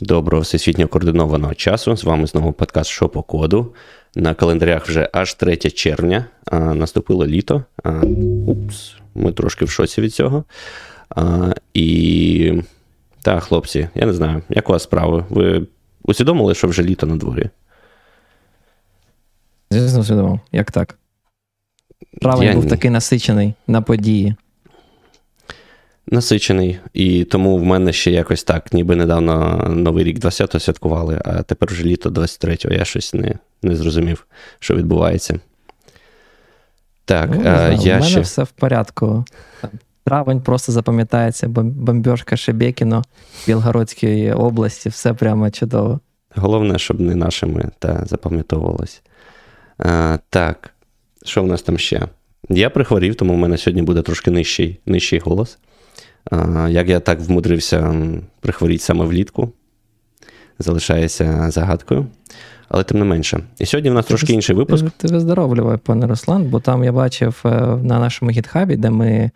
Доброго всесвітньо координованого часу. З вами знову подкаст «Що по коду. На календарях вже аж 3 червня. А, Наступило літо. А, Упс, ми трошки в шоці від цього. А, І так, хлопці, я не знаю, як у вас справи? Ви усвідомили, що вже літо на дворі? Звісно, усвідомив. Як так? Травень Я був такий насичений на події. Насичений, і тому в мене ще якось так, ніби недавно Новий рік 20-го святкували, а тепер вже літо 23-го. Я щось не, не зрозумів, що відбувається. Так, Ну, не а, знаю, я У мене ще. все в порядку. Травень просто запам'ятається, бом- бомбьошка Шебекіно, Білгородської області, все прямо чудово. Головне, щоб не нашими та запам'ятовувалось. А, так, що в нас там ще? Я прихворів, тому в мене сьогодні буде трошки нижчий, нижчий голос. Як я так вмудрився прихворіти саме влітку, залишається загадкою. Але тим не менше. І сьогодні в нас трошки Ти- інший випуск. Ти, ти виздоровлювай, пане Руслан, бо там я бачив е, на нашому гітхабі, де ми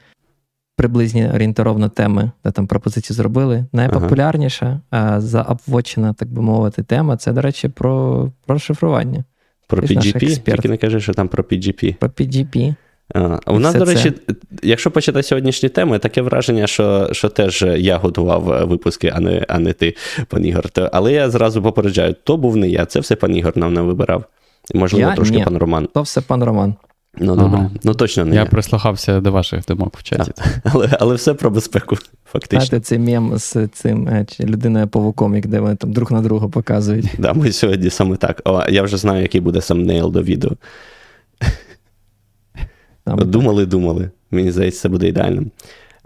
приблизні орієнтировно теми, де там пропозиції зробили. Найпопулярніша, а заапвочена, так би мовити, тема це, до речі, про, про шифрування. Про ти PGP, тільки не кажи, що там про PGP. Про PGP. А, у нас, до це. речі, якщо почитати сьогоднішні теми, таке враження, що, що теж я готував е, випуски, а не, а не ти, пан Ігор. То- Але я зразу попереджаю, то був не я, це все пан Ігор нам не вибирав. Можливо, Я? трошки Ні. пан Роман. То все пан Роман. Ну, добре. Ну, точно не я. Я прислухався до ваших думок в чаті. Але, але все про безпеку, фактично. Знаєте, цей мем з цим е, людиною павуком, як де вони там друг на друга показують. Да, ми сьогодні саме так. О, я вже знаю, який буде самнейл до відео. Там, Думали, думали. Мені здається, це буде ідеальним.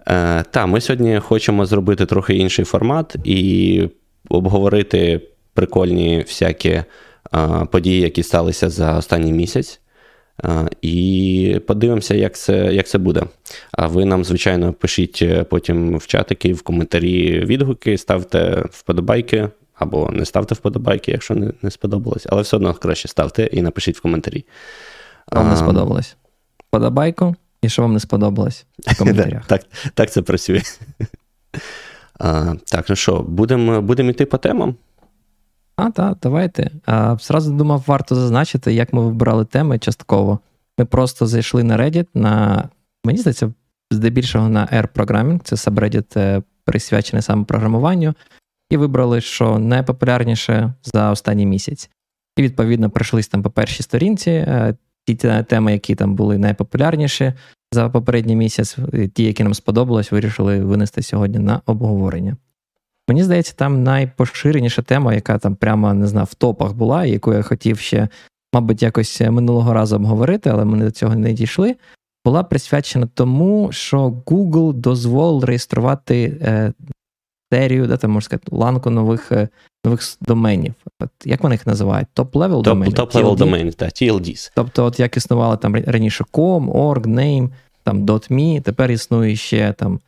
Е, та, ми сьогодні хочемо зробити трохи інший формат і обговорити прикольні всякі е, події, які сталися за останній місяць. Е, і подивимося, як це, як це буде. А ви нам, звичайно, пишіть е, потім в чатики, в коментарі відгуки, ставте вподобайки. Або не ставте вподобайки, якщо не, не сподобалось, але все одно краще ставте і напишіть в коментарі. вам не сподобалось. Подобайку, і що вам не сподобалось в коментарях. Так, так це працює. А, так, ну що, будемо будем йти по темам? А, так, давайте. А, Зразу думав, варто зазначити, як ми вибирали теми частково. Ми просто зайшли на Reddit, на, мені здається, здебільшого на R-Programming, це subreddit, е, присвячений саме програмуванню, і вибрали, що найпопулярніше за останній місяць. І, відповідно, пройшлись там по першій сторінці. Ті теми, які там були найпопулярніші за попередній місяць, ті, які нам сподобалось, вирішили винести сьогодні на обговорення. Мені здається, там найпоширеніша тема, яка там прямо не знаю, в топах була, яку я хотів ще, мабуть, якось минулого разу обговорити, але ми до цього не дійшли. Була присвячена тому, що Google дозволив реєструвати е, серію, де там можна сказати, ланку нових, е, нових доменів. От, як вони їх називають? Top-level доменів? Top-level TLD? домен, так, TLDs. Тобто, от як існували там раніше com, org, name, там .me, тепер існує ще там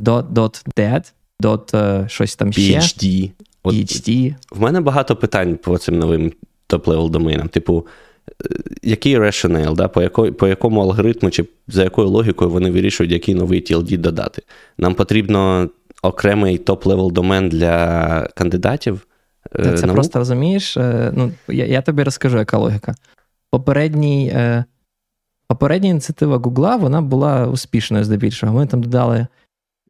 .dat, dot, е, щось там ще, PhD. От, PhD. в мене багато питань по цим новим top-level доменам. Типу, е, який rationale, да? по, якої, по якому алгоритму чи за якою логікою вони вирішують, який новий TLD додати? Нам потрібно окремий top-level домен для кандидатів. е, Це наук? просто розумієш. е, Ну, я, я тобі розкажу, яка логіка. Попередній, е, попередня ініціатива Гугла вона була успішною здебільшого. Ми там додали,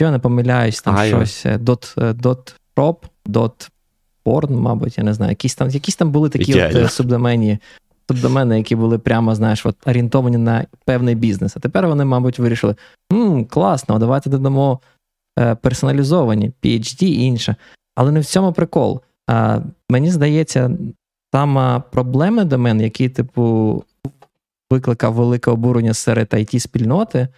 я не помиляюсь, там I. щось dot, dot shop, dot porn, мабуть, я не знаю. Якісь там, якісь там були такі от Ідеально. субдомені, субдомени, які були прямо, знаєш, от, орієнтовані на певний бізнес. А тепер вони, мабуть, вирішили: «М, класно, давайте додамо персоналізовані, PhD і інше. Але не в цьому прикол. А, мені здається, сама проблема домен, який, типу, викликав велике обурення серед it спільноти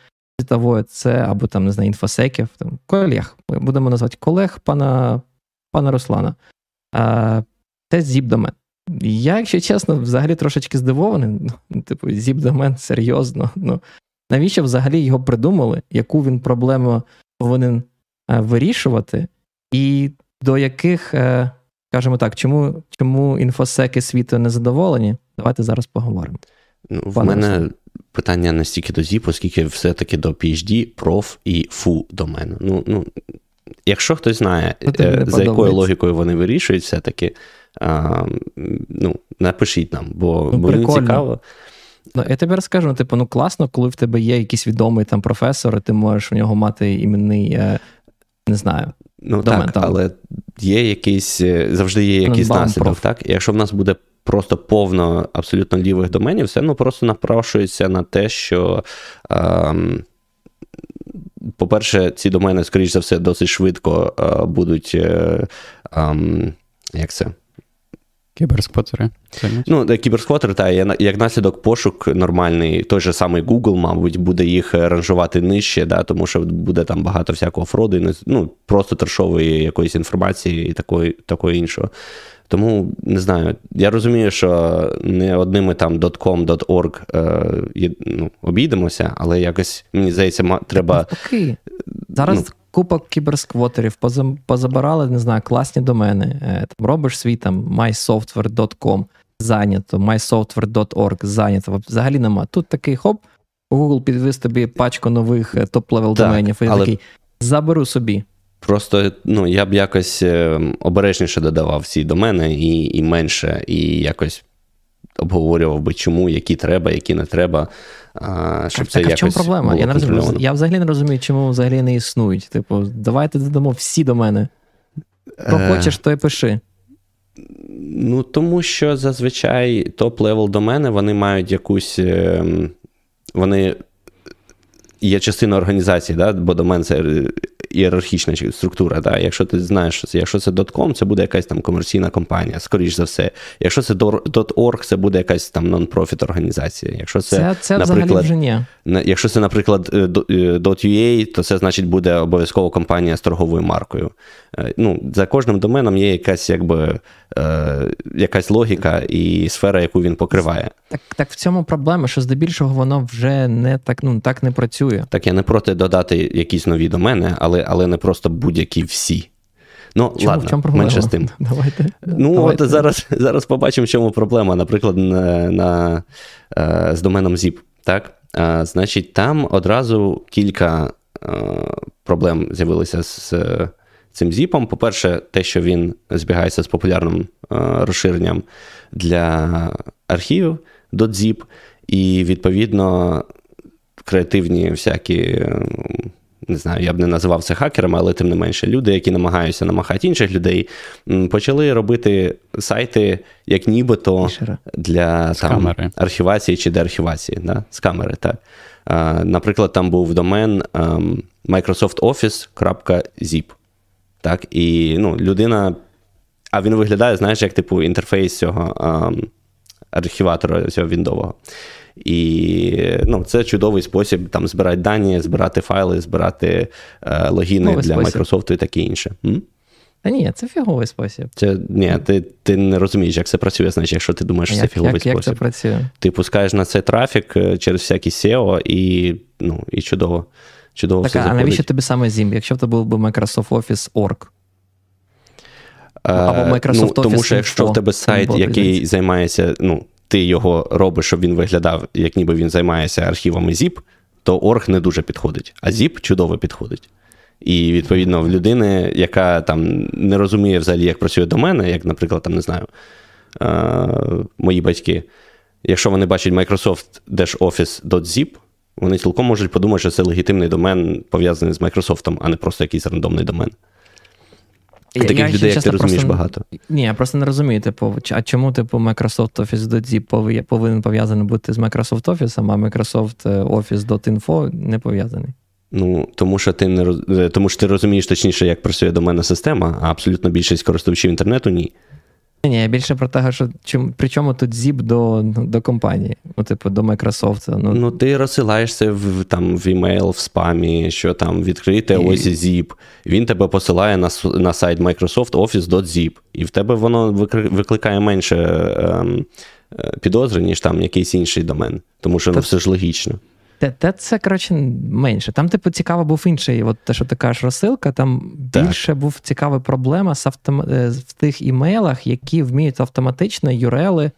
світової, це або там, не знаю, інфосеків, там, колег. Будемо назвати колег пана, пана Руслана. А, це zip-домен. Я, якщо чесно, взагалі трошечки здивований. Ну, типу, zip-домен, серйозно. Ну, навіщо взагалі його придумали? Яку він проблему повинен е, вирішувати? І до яких, е, скажімо так, чому, чому інфосеки світу не задоволені? Давайте зараз поговоримо. Ну, в Пане мене Руслан. питання не стільки до ZIP, оскільки все-таки до PhD, проф і фу домену. Ну, ну, якщо хтось знає, е, за якою логікою вони вирішують, все-таки а, ну, напишіть нам, бо, ну, мені цікаво. Ну, Я тобі розкажу, ну, типу, ну класно, коли в тебе є якийсь відомий там професор, і ти можеш у нього мати іменний, е, не знаю. Ну домен, так, там. але є якийсь, е, завжди є якийсь наслідок. так? І якщо в нас буде просто повно абсолютно лівих доменів, все ну просто напрошується на те, що. Ем, по-перше, ці домени, скоріш за все, досить швидко е, будуть. Е, е, як це? Кіберсквотери. Ну, кіберсквотери, так, як наслідок пошук нормальний, той же самий Google, мабуть, буде їх ранжувати нижче, да, тому що буде там багато всякого фроду, ну, просто трешової якоїсь інформації і такої, такої іншого. Тому не знаю, я розумію, що не одними там .com.org е, ну, обійдемося, але якось, мені здається, треба. Навпаки. Зараз ну, купа кіберсквотерів, позабирали, не знаю, класні домени. Е, там Робиш свій там mysoftware.com зайнято, mysoftware.org зайнято. Взагалі нема. Тут такий хоп, Google підвіз тобі пачку нових е, top-level доменів, і але... такий заберу собі. Просто ну, я б якось е, обережніше додавав ці домени і і менше, і якось обговорював би, чому, які треба, які не треба. А, щоб так, це так, якось в чому проблема? Було я не розумію. Я взагалі не розумію, чому взагалі не існують. Типу, давайте додамо всі домени. Хто е... хочеш, то й пиши. Ну, тому що зазвичай top-level домени вони мають якусь. Ем, вони є частина організації, да? бо домен це ієрархічна структура. Да? Якщо ти знаєш, що це, якщо це .com, це буде якась там комерційна компанія, скоріш за все. Якщо це .org, це буде якась там non-profit організація. Якщо це, це, це наприклад, вже ні. Якщо це, наприклад, е, е, .ua, то це значить буде обов'язково компанія з торговою маркою. Е, ну, За кожним доменом є якась якби якась логіка і сфера, яку він покриває. Так так в цьому проблема, що здебільшого воно вже не так ну, так не працює. Так, я не проти додати якісь нові домени, але але не просто будь-які всі. Ну, чому, ладно, в чому проблема? менше з тим. Давайте. Ну, Давайте. от зараз зараз побачимо, в чому проблема. Наприклад, на, на, е, з доменом ZIP. Так? А, Значить, там одразу кілька а, е, проблем з'явилися з е, цим зіпом. По-перше, те, що він збігається з популярним а, розширенням для архівів .zip, і, відповідно, креативні всякі не знаю, я б не називав це хакерами, але тим не менше, люди, які намагаються намахати інших людей, почали робити сайти, як нібито для там, архівації чи деархівації. Да? З камери, так. Наприклад, там був домен um, microsoftoffice.zip. Так, І ну, людина. А він виглядає, знаєш, як типу інтерфейс цього um, архіватора цього віндового. І ну, це чудовий спосіб там збирати дані, збирати файли, збирати е, логіни Новий для спосіб. Microsoft і таке інше. М? Та ні, це фіговий спосіб. Це, Ні, ти ти не розумієш, як це працює, значить, якщо ти думаєш, що це фіговий як, спосіб. Як це працює? Ти пускаєш на це трафік е, через всякі SEO і ну, і чудово. чудово так, все А навіщо тобі саме ZIM, якщо б це був би Microsoft Office Org? Або Microsoft ну, Office Тому що якщо в тебе сайт, який займається, ну, ти його робиш, щоб він виглядав, як ніби він займається архівами ZIP, то орг не дуже підходить. А ZIP чудово підходить. І, відповідно, в людини, яка там не розуміє взагалі, як працює до мене, як, наприклад, там, не знаю, мої батьки, якщо вони бачать Microsoft Office.zip, вони цілком можуть подумати, що це легітимний домен пов'язаний з Microsoft, а не просто якийсь рандомний домен. Таких я, людей, як ти розумієш, просто, багато. Ні, я просто не розумію, типу, а чому типу, Microsoft Office.zip повинен пов'язаний бути з Microsoft Office, а Microsoft е, Office.info не пов'язаний? Ну, тому що ти не е, тому що ти розумієш точніше, як працює доменна система, а абсолютно більшість користувачів інтернету ні. Ні, я більше про те, що чим, при чому тут ZIP до до компанії, ну, типу, до Microsoft. Ну, ну ти розсилаєш це в там, в email, в спамі, що там відкрите і... ось ZIP. Він тебе посилає на на сайт Microsoft Office.zip, і в тебе воно викликає менше ем, е, підозри, ніж там якийсь інший домен. Тому що ну, все ж логічно. Те, те це, коротше, менше. Там, типу, цікаво був інший. От те, що ти кажеш, розсилка, там так. більше був цікава проблема з автом... Е, в тих імейлах, які вміють автоматично URL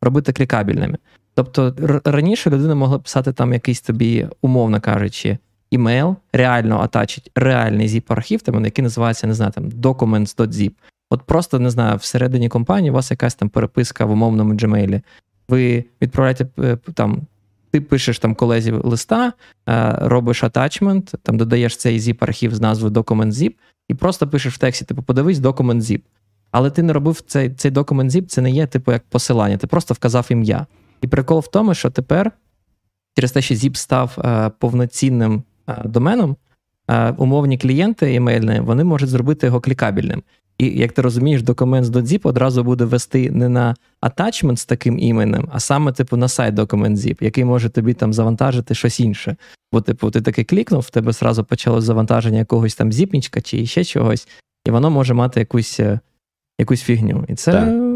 робити клікабельними. Тобто раніше людина могла писати там якийсь тобі, умовно кажучи, імейл реально атачить реальний zip-архів, там, який називається, не знаю, там documents.zip. От просто не знаю, всередині компанії у вас якась там переписка в умовному Gmail. Ви відправляєте е, там. Ти пишеш там колезі листа, е, робиш атачмент, там додаєш цей zip-архів з назвою document.zip і просто пишеш в тексті, типу, подивись document.zip. Але ти не робив цей цей document.zip, це не є, типу, як посилання, ти просто вказав ім'я. І прикол в тому, що тепер, через те, що Zip став е, повноцінним е, доменом, е, умовні клієнти імейльні, вони можуть зробити його клікабельним. І як ти розумієш, документ з .zip одразу буде вести не на атачмент з таким іменем, а саме, типу, на сайт документ .zip, який може тобі там завантажити щось інше. Бо, типу, ти таки клікнув, в тебе зразу почалось завантаження якогось там зіпнічка чи ще чогось, і воно може мати якусь е, якусь фігню. І це. Так.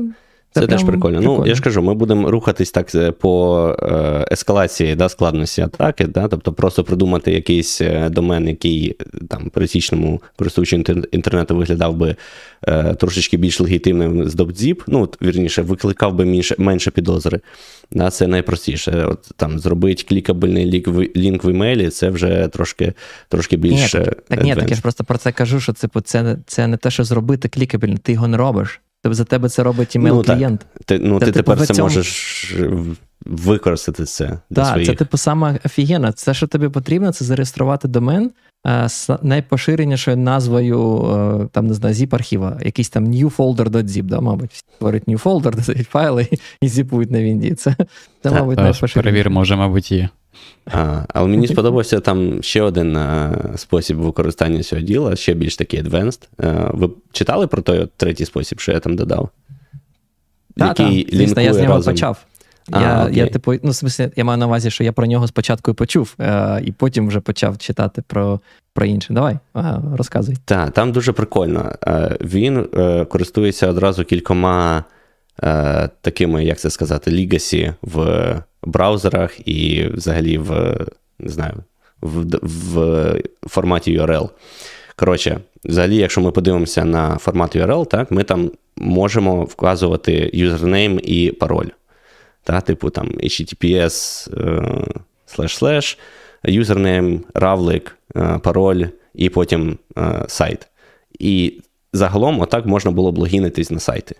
Це, це теж прикольно. прикольно. Ну, я ж кажу, ми будемо рухатись так е, по е, ескалації да, складності атаки, да, тобто просто придумати якийсь е, домен, який там пересічному користувачу інтернету виглядав би е, трошечки більш легітимним з DopZip, ну, вірніше, викликав би менше, менше підозри. Да, Це найпростіше. От, там Зробити клікабельний лінк в, імейлі, це вже трошки трошки більше. Ні, так, так, ні, так я ж просто про це кажу, що типу, це, це не те, що зробити клікабельний, ти його не робиш. Тобто за тебе це робить імейл-клієнт. Ну, ти, ну, ти типу, тепер це цьому... можеш використати це. Так, своїх. це типу саме офігенно. Це, що тобі потрібно, це зареєструвати домен а, з найпоширенішою назвою а, там, не знаю, zip архіва, якийсь там newfolder.zip, да, мабуть. Всі створюють new folder, додають файли і зіпують на Вінді. Це, це мабуть, найпоширеніше. Перевіримо, може, мабуть, є. А, Але мені сподобався там ще один а, спосіб використання цього діла, ще більш такий advanced. А, ви читали про той третій спосіб, що я там додав? Так, так, звісно, я з нього разом... почав. А, я, я, типу, ну, в смысле, я маю на увазі, що я про нього спочатку і почув, а, і потім вже почав читати про про інше. Давай, ага, розказуй. Так, там дуже прикольно. Він е, користується одразу кількома е, такими, як це сказати, лігасі в браузерах і взагалі в не знаю, в, в форматі URL. Коротше, взагалі, якщо ми подивимося на формат URL, так, ми там можемо вказувати username і пароль. Так, Типу там https slash slash, username, равлик, е, пароль і потім е, сайт. І загалом, отак можна було б логінитись на сайти.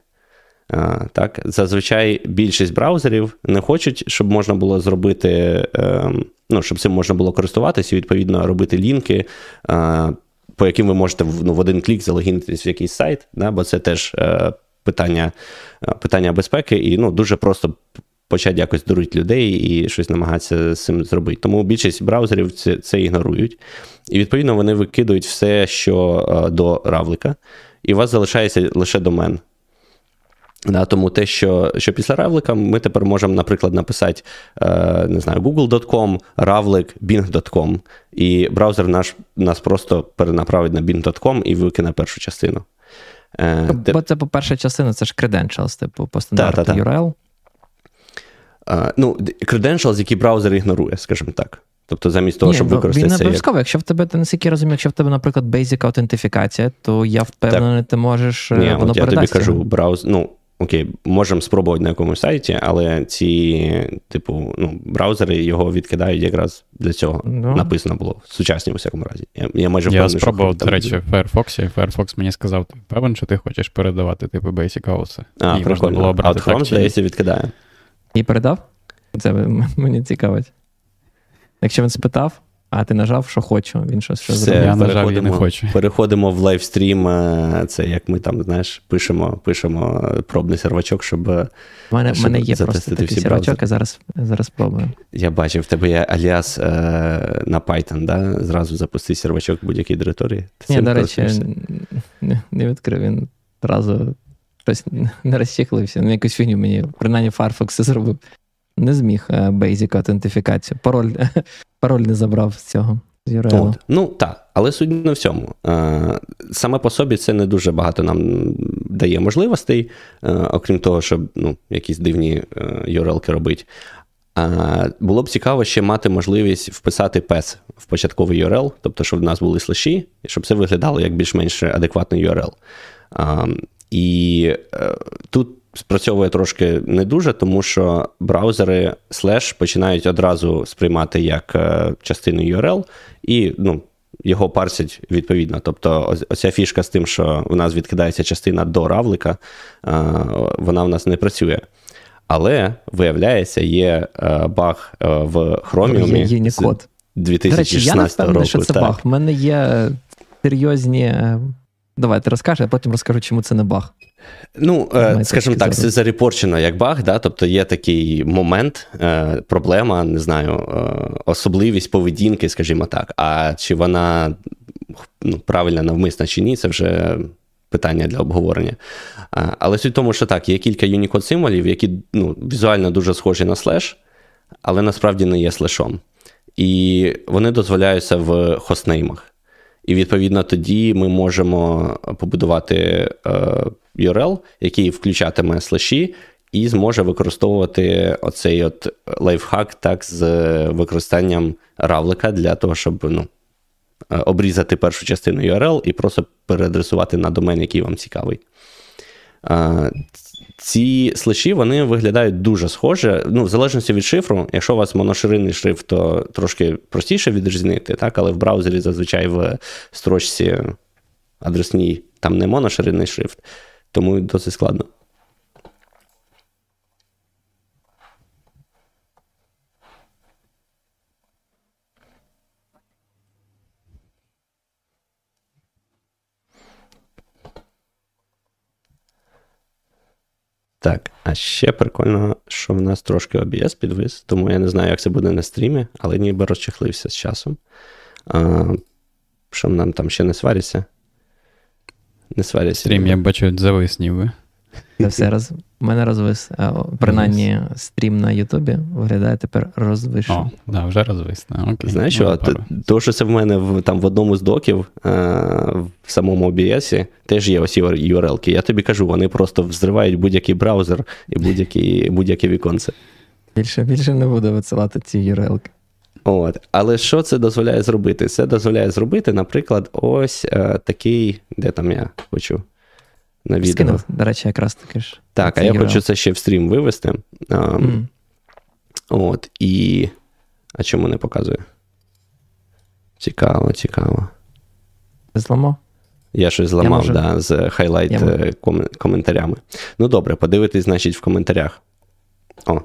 Так, Зазвичай більшість браузерів не хочуть, щоб можна було зробити, ем, ну, щоб цим можна було користуватися і, відповідно, робити лінки, по яким ви можете ну, в один клік залогінитись в якийсь сайт, да, бо це теж е, питання е, питання безпеки, і ну, дуже просто почати якось дурити людей і щось намагатися з цим зробити. Тому більшість браузерів це це ігнорують. І, відповідно, вони викидують все, що е, до равлика, і у вас залишається лише домен. Да, Тому те, що що після равлика, ми тепер можемо, наприклад, написати е, не знаю, google.com, равлик, bing.com, і браузер наш нас просто перенаправить на bing.com і викине першу частину. Е, Бо це, по-перше, частина, це ж credentials, типу по стандарту та, та, та. URL. Е, ну, credentials, які браузер ігнорує, скажімо так. Тобто, замість того, Ні, щоб використати. Він не обов'язково. Як... Якщо в тебе, ти наскільки розумію, якщо в тебе, наприклад, basic аутентифікація, то я впевнений, ти можеш. Ні, воно от я тобі кажу, браuz... ну, окей, можемо спробувати на якомусь сайті, але ці, типу, ну, браузери його відкидають якраз для цього. Ну. Написано було в сучасній у всякому разі. Я я майже Я спробував, до речі, в Firefox, і Firefox мені сказав, ти певен, що ти хочеш передавати, типу, Basic House. А, і прикольно. Було обрати а Chrome, здається, відкидає. І передав? Це мені цікавить. Якщо він спитав, а ти нажав, що хочу, він щось що зробив. Я нажав, я не хочу. Переходимо в лайвстрім. Е, це як ми там, знаєш, пишемо пишемо пробний сервачок, щоб. У мене щоб мене є просто такий всі сервачок, я зараз зараз спробую. Я бачив, в тебе є аліас е, на Python, да? Зразу запусти сервачок в будь-якій директорії. Ти Ні, до речі, не, не відкрив він одразу щось не розчехлився. Ну, якусь фігню мені, принаймні Firefox це зробив не зміг е, Basic аутентифікацію. Пароль пароль не забрав з цього. От. Ну так, але суть не в цьому. Е, саме по собі це не дуже багато нам дає можливостей, е, окрім того, щоб ну, якісь дивні URL-ки робити. Було б цікаво ще мати можливість вписати PES в початковий URL, тобто, щоб в нас були слеші, і щоб це виглядало як більш-менш адекватний URL. І тут спрацьовує трошки не дуже, тому що браузери слеш починають одразу сприймати як е, частину URL, і ну, його парсять відповідно. Тобто, оця фішка з тим, що у нас відкидається частина до равлика, вона в нас не працює. Але, виявляється, є баг в Chromium. Є Unicode. 2016 До речі, я не впевнений, року. що це так. баг. У мене є серйозні. Давайте розкажи, а потім розкажу, чому це не баг. Ну, е, скажімо так, це зарепорчено як баг, да? тобто є такий момент, е, проблема, не знаю, е, особливість поведінки, скажімо так. А чи вона ну, правильно навмисна чи ні, це вже питання для обговорення. Але суть в тому, що так, є кілька Unicode символів, які ну, візуально дуже схожі на слеш, але насправді не є слешом. І вони дозволяються в хостнеймах. І відповідно тоді ми можемо побудувати е, URL, який включатиме слеші, і зможе використовувати оцей от лайфхак так з використанням равлика для того, щоб ну, е, обрізати першу частину URL і просто переадресувати на домен, який вам цікавий. Ці слеші вони виглядають дуже схоже. Ну, в залежності від шифру, якщо у вас моноширинний шрифт, то трошки простіше відрізнити, так, але в браузері зазвичай в строчці адресній там не моноширинний шрифт, тому досить складно. Так, а ще прикольно, що в нас трошки OBS підвис, тому я не знаю, як це буде на стрімі, але ніби розчехлився з часом. А, Що нам там ще не сваряться? Не сваряться. Стрім, я бачу, завис ніби. Це все роз... У мене розвис. Принаймні, стрім на Ютубі виглядає тепер розвиш. О, да, вже розвис. Окей. Знаєш, що, то, що це в мене в, там в одному з доків е, в самому OBS теж є ось URL-ки. Я тобі кажу, вони просто взривають будь-який браузер і будь-які, будь-яке віконце. Більше більше не буду висилати ці URL-ки. От. Але що це дозволяє зробити? Це дозволяє зробити, наприклад, ось е, такий, де там я хочу на відео. Скинув, до речі, якраз таки ж. Так, а я хочу це ще в стрім вивести. А, mm. От, і. А чому не показує? Цікаво, цікаво. Зламав? Я щось зламав, я да, з хайлайт я е, коментарями. Ну, добре, подивитись, значить, в коментарях. О,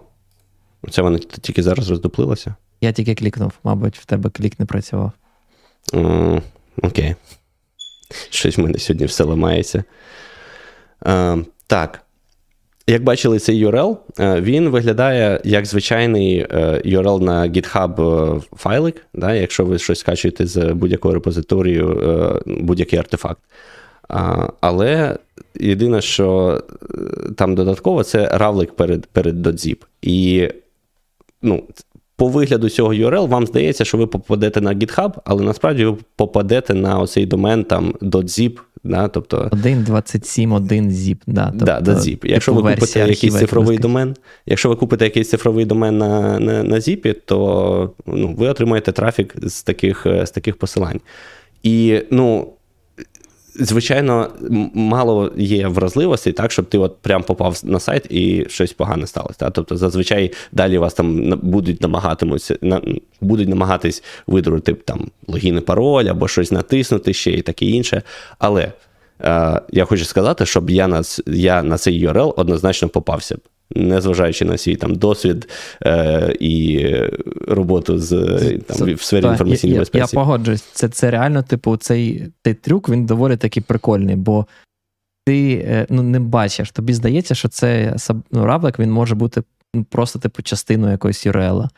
це воно тільки зараз роздуплилося. Я тільки клікнув, мабуть, в тебе клік не працював. Mm, окей. Щось в мене сьогодні все ламається. Е, так. Як бачили, цей URL, е, він виглядає як звичайний е, URL на GitHub файлик, да, якщо ви щось скачуєте з будь-якого репозиторію, будь-який артефакт. Але єдине, що там додатково, це равлик перед перед .zip. І ну, по вигляду цього URL вам здається, що ви попадете на GitHub, але насправді ви попадете на оцей домен там .zip, Да, тобто... 1.27.1 zip. Да, тобто, да, да, zip. Якщо типу ви купите якийсь цифровий домен, якщо ви купите якийсь цифровий домен на на, на zip, то ну, ви отримаєте трафік з таких з таких посилань. І ну, звичайно, мало є вразливостей, так, щоб ти от прям попав на сайт і щось погане сталося. Так? Тобто, зазвичай далі вас там будуть намагатимуться, будуть намагатись видрути там логін і пароль або щось натиснути ще і таке інше. Але е, я хочу сказати, щоб я на я на цей URL однозначно попався незважаючи на свій там досвід е, і роботу з там, в сфері інформаційної безпеки. Я, я погоджуюсь, це це реально, типу, цей цей трюк він доволі таки прикольний, бо ти е, ну, не бачиш, тобі здається, що це ну, раблик він може бути ну, просто типу частиною якоїсь URL.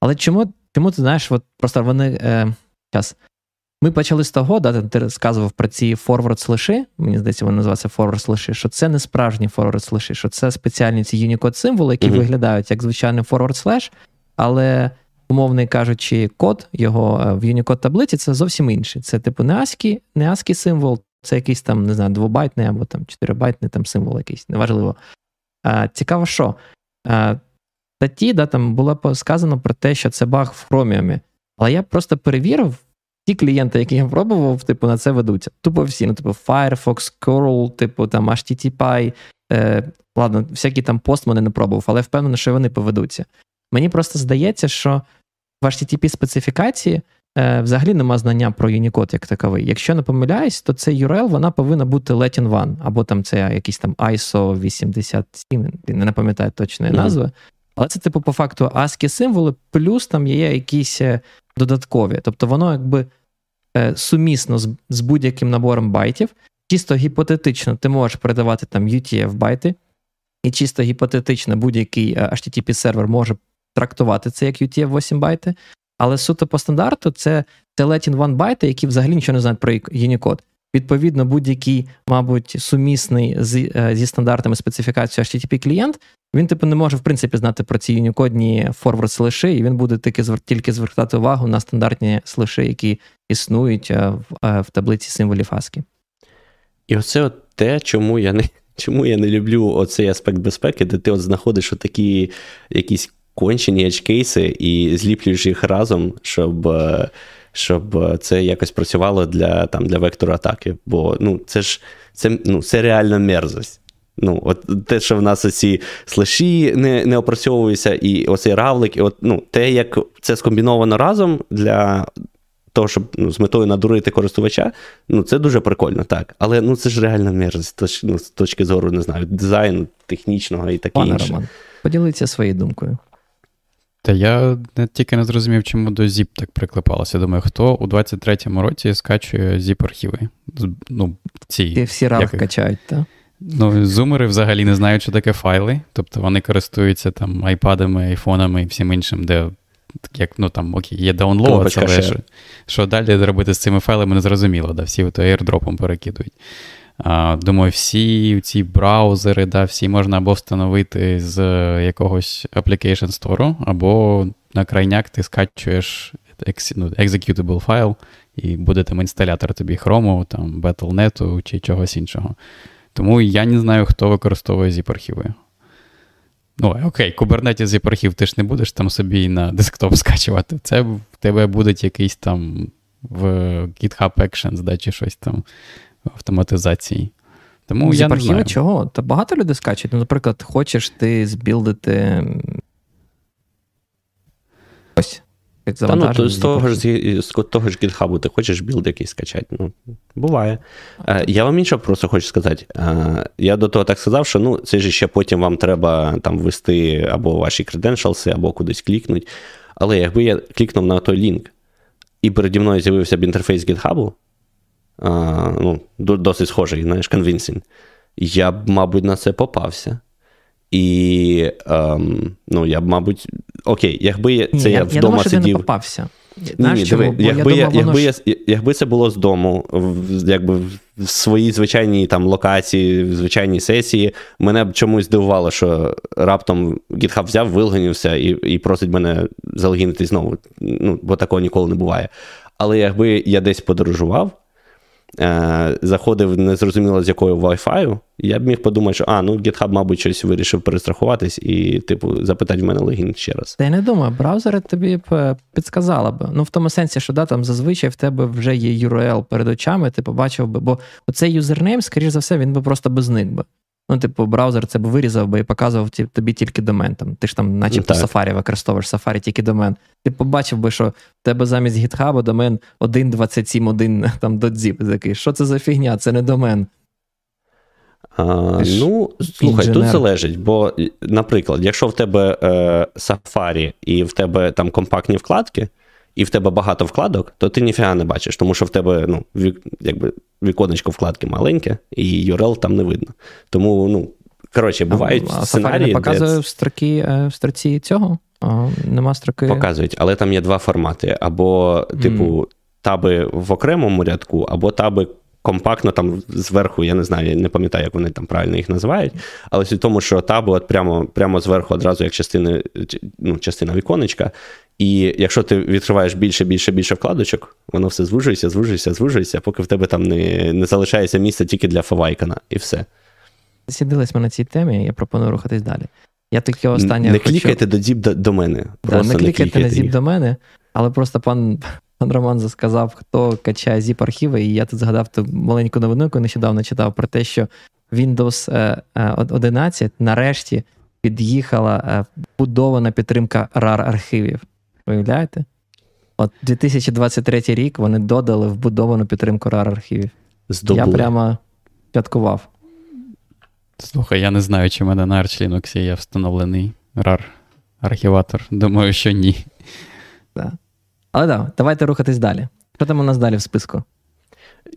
Але чому чому ти знаєш, от просто вони. Е, час, ми почали з того, да, ти розказував про ці forward слеші, мені здається, вони називаються forward слеші, що це не справжні forward слеші, що це спеціальні ці Unicode символи, які mm-hmm. виглядають як звичайний forward слеш, але, умовно кажучи, код його е, в Unicode таблиці це зовсім інший. Це типу не ASCII, не ASCII символ, це якийсь там, не знаю, двобайтний або там чотирибайтний там символ якийсь, неважливо. А, Цікаво, що а, статті да, там було сказано про те, що це баг в Chromium. Але я просто перевірив ті клієнти, які я пробував, типу, на це ведуться. Тупо всі, ну, типу, Firefox, Curl, типу, там HTTP, Е, Ладно, всякі там постмони не пробував, але впевнений, що вони поведуться. Мені просто здається, що в http специфікації е, взагалі нема знання про Unicode як таковий. Якщо не помиляюсь, то цей URL вона повинна бути Latin One, або там це якийсь там ISO 87, не пам'ятаю точної назви. Mm-hmm. Але це, типу, по факту ASCII символи, плюс там є якісь е, додаткові. Тобто воно якби е, сумісно з, з будь-яким набором байтів. Чисто гіпотетично ти можеш передавати там UTF байти, і чисто гіпотетично будь-який е, http сервер може трактувати це як UTF-8 байти. Але суто по стандарту це Latin One байти, які взагалі нічого не знають про Unicode. Відповідно, будь-який, мабуть, сумісний з, е, зі стандартами специфікацією http клієнт, він типу не може в принципі знати про ці юнікодні форвард слиши, і він буде тільки тільки звертати увагу на стандартні слиши, які існують е, в, е, в таблиці символів ASCII. І оце от те, чому я не чому я не люблю оцей аспект безпеки, де ти от знаходиш такі якісь кончені edge-кейси і зліплюєш їх разом, щоб щоб це якось працювало для там, для вектору атаки. Бо ну, це ж це, ну, це реальна мерзость. Ну, от Те, що в нас оці слеші не не опрацьовуються, і оцей равлик, і от, ну, те, як це скомбіновано разом для того, щоб ну, з метою надурити користувача, ну, це дуже прикольно, так. Але ну, це ж реальна мерзость точ, ну, з точки зору, не знаю, дизайну, технічного і таке Пане інше. Роман, поділіться своєю думкою. Та я не тільки не зрозумів, чому до ZIP так приклепалося. Думаю, хто у 23-му році скачує ZIP-архіви? Ну, ці, І всі рав качають, так? Ну, зумери взагалі не знають, що таке файли. Тобто вони користуються там айпадами, айфонами і всім іншим, де як, ну там окей, є даунлоад, але що, що далі робити з цими файлами, не зрозуміло, да, всі то airdropом перекидують. А, Думаю, всі ці браузери, да, всі можна або встановити з якогось application store, або на крайняк ти скачуєш ну, executable файл, і буде там інсталятор тобі Chrome, там, Battle.net чи чогось іншого. Тому я не знаю, хто використовує zip-архіви. Ну, окей, Kubernetes zip-архів ти ж не будеш там собі на десктоп скачувати. Це в тебе буде якийсь там в GitHub Actions, да, чи щось там в автоматизації. Тому я не знаю. чого? Та багато людей скачуть. Ну, наприклад, хочеш ти з build ити. Ось. Та, ну, то, з того ж з того ж GitHub ти хочеш build якийсь скачати. Ну, Буває. А, я вам інше просто хочу сказати. А, я до того так сказав, що ну, це ж ще потім вам треба там ввести або ваші credentials, або кудись клікнути. Але якби я клікнув на той лінк, і переді мною з'явився б інтерфейс GitHub, а, ну, досить схожий, знаєш, convincing, я б, мабуть, на це попався. І ем, ну, я б, мабуть, окей, якби це Ні, я, я вдома я думаю, що сидів. Ти не попався. Знаєш, Ні, диви, якби я, думав, якби, ж... я, якби це було з дому, в, якби в своїй звичайній там локації, в звичайній сесії, мене б чомусь здивувало, що раптом GitHub взяв, вилганівся і і просить мене залогінити знову. Ну, Бо такого ніколи не буває. Але якби я десь подорожував, е, заходив незрозуміло з якою Wi-Fi, я б міг подумати, що а, ну GitHub, мабуть, щось вирішив перестрахуватись і, типу, запитати в мене логін ще раз. Та я не думаю, браузери тобі б підсказали підсказала б. Ну, в тому сенсі, що да, там зазвичай в тебе вже є URL перед очами, ти побачив би, бо оцей юзернейм, скоріш за все, він би просто би зник би. Ну, типу, браузер це б вирізав би і показував тобі тільки домен. Там. Ти ж там, начебто, ну, Safari використовуєш Safari тільки домен. Ти побачив би, що в тебе замість GitHub домен 1.27.1 там .zip. Такий, що це за фігня? Це не домен. А, Ну, слухай, інженер. тут залежить, бо, наприклад, якщо в тебе е, Safari і в тебе там компактні вкладки, і в тебе багато вкладок, то ти ніфіга не бачиш, тому що в тебе ну, вік, якби віконечко вкладки маленьке, і URL там не видно. Тому, ну, коротше, бувають а, сценарії. А не показує де... в строки е, в строці цього? А, Нема строки. Показують, але там є два формати: або, типу, mm. таби в окремому рядку, або таби. Компактно там зверху, я не знаю, я не пам'ятаю, як вони там правильно їх називають. Але суть в тому, що таби от прямо прямо зверху, одразу як частина ну, частина віконечка, і якщо ти відкриваєш більше, більше, більше вкладочок, воно все звужується, звужується, звужується, поки в тебе там не не залишається місце тільки для фавайкана, і все. Сідились ми на цій темі, я пропоную рухатись далі. Я таке останнє. Не хочу... клікайте до зіп до мене. Да, не клікайте на зіп до мене, але просто пан Роман сказав, хто качає зіп архіви, і я тут згадав ту маленьку новину, яку нещодавно читав про те, що Windows 11 е, нарешті під'їхала будована підтримка RAR архівів. Уявляєте? От 2023 рік вони додали вбудовану підтримку RAR архівів. Здобули. Я прямо святкував. Слухай, я не знаю, чи в мене на Arch Linux є встановлений RAR архіватор. Думаю, що ні. Так. Але так, да, давайте рухатись далі. Що там у нас далі в списку?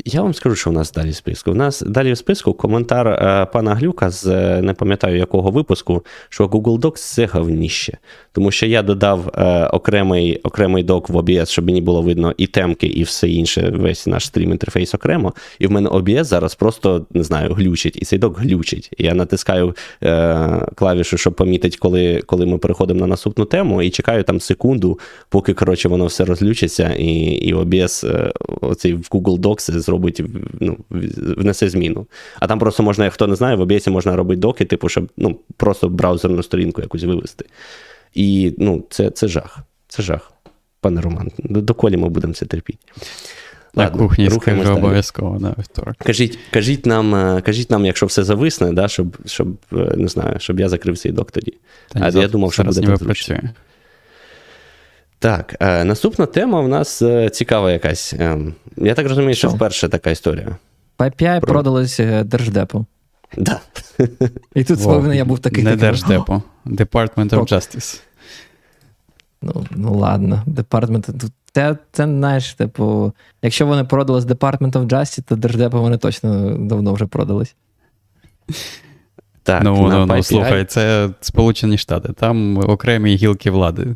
Я вам скажу, що у нас далі в списку. У нас далі в списку коментар е, пана Глюка з е, не пам'ятаю якого випуску, що Google Docs це говніще. Тому що я додав е, окремий окремий док в OBS, щоб мені було видно і темки, і все інше, весь наш стрім інтерфейс окремо. І в мене OBS зараз просто не знаю, глючить, і цей док глючить. Я натискаю е, клавішу, щоб помітити, коли коли ми переходимо на наступну тему, і чекаю там секунду, поки коротше воно все розлючиться, і і OBS е, оцей в Google Docs зробить, ну, внесе зміну. А там просто можна, хто не знає, в OBS можна робити доки, типу, щоб ну, просто браузерну сторінку якусь вивести. І ну, це це жах. Це жах, пане Роман. Доколі ми будемо це терпіти. На кухні скажу обов'язково на вівторок. Кажіть кажіть, нам, е, кажіть нам, якщо все зависне, да, щоб щоб, е, не знаю, щоб я закрив цей док тоді. Та, а я думав, що буде так працює. Так, е, наступна тема в нас е, цікава якась. Е, я так розумію, що, що вперше така історія. PyPI Про... продалось держдепу. Да. І тут wow. я був такий. Не держдепу, Department of Justice. Ну, ну ладно, Department. Це, це, знаєш, типу, якщо вони продали з Department of Justice, то держдепу вони точно давно вже продались. Так, ну, ну, ну, слухай, це Сполучені Штати, там окремі гілки влади.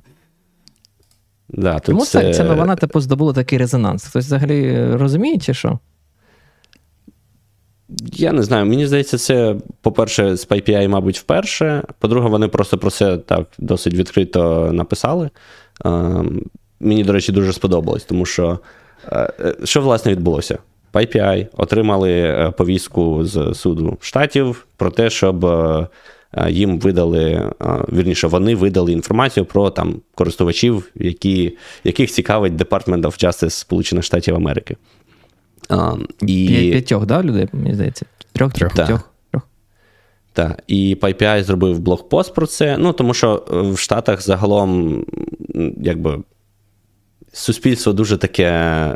Да, тут Тому це... ця новина типу, здобула такий резонанс. Хтось взагалі розуміє, чи що? Я не знаю. Мені здається, це, по-перше, з PyPI, мабуть, вперше. По-друге, вони просто про це так досить відкрито написали. Мені, до речі, дуже сподобалось, тому що е, е, що власне відбулося? PyPI отримали е, повістку з суду штатів про те, щоб їм видали, вірніше, вони видали інформацію про там користувачів, які, яких цікавить Department of Justice Сполучених Штатів Америки. І... П'ятьох, да, людей, мені здається? Трьох, трьох, трьох. Так, і PyPI зробив блогпост про це. Ну, тому що в Штатах загалом, якби, суспільство дуже таке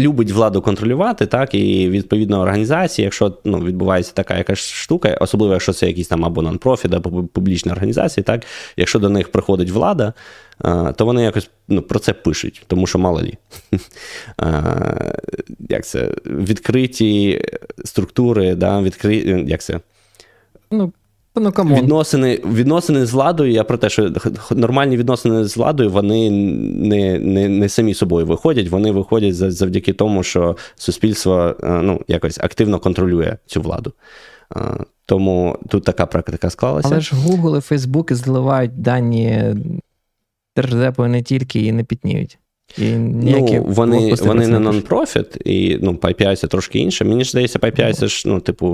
любить владу контролювати, так, і відповідно організації, якщо ну, відбувається така якась штука, особливо якщо це якісь там або нон-профіт, або публічні організації, так, якщо до них приходить влада, то вони якось ну, про це пишуть, тому що мало лі. Як це? Відкриті структури, да, відкриті, як це? Ну, Ну, відносини відносини з владою, я про те, що нормальні відносини з владою, вони не не, не самі собою виходять, вони виходять завдяки тому, що суспільство е, ну, якось активно контролює цю владу. Е, тому тут така практика склалася. Але ж Google і Facebook зливають дані держдепу не тільки і не пітніють. І ну, Вони вони не нон-профіт, і ну, PyPI це трошки інше. Мені ж здається, PyPI це ж, ну, типу,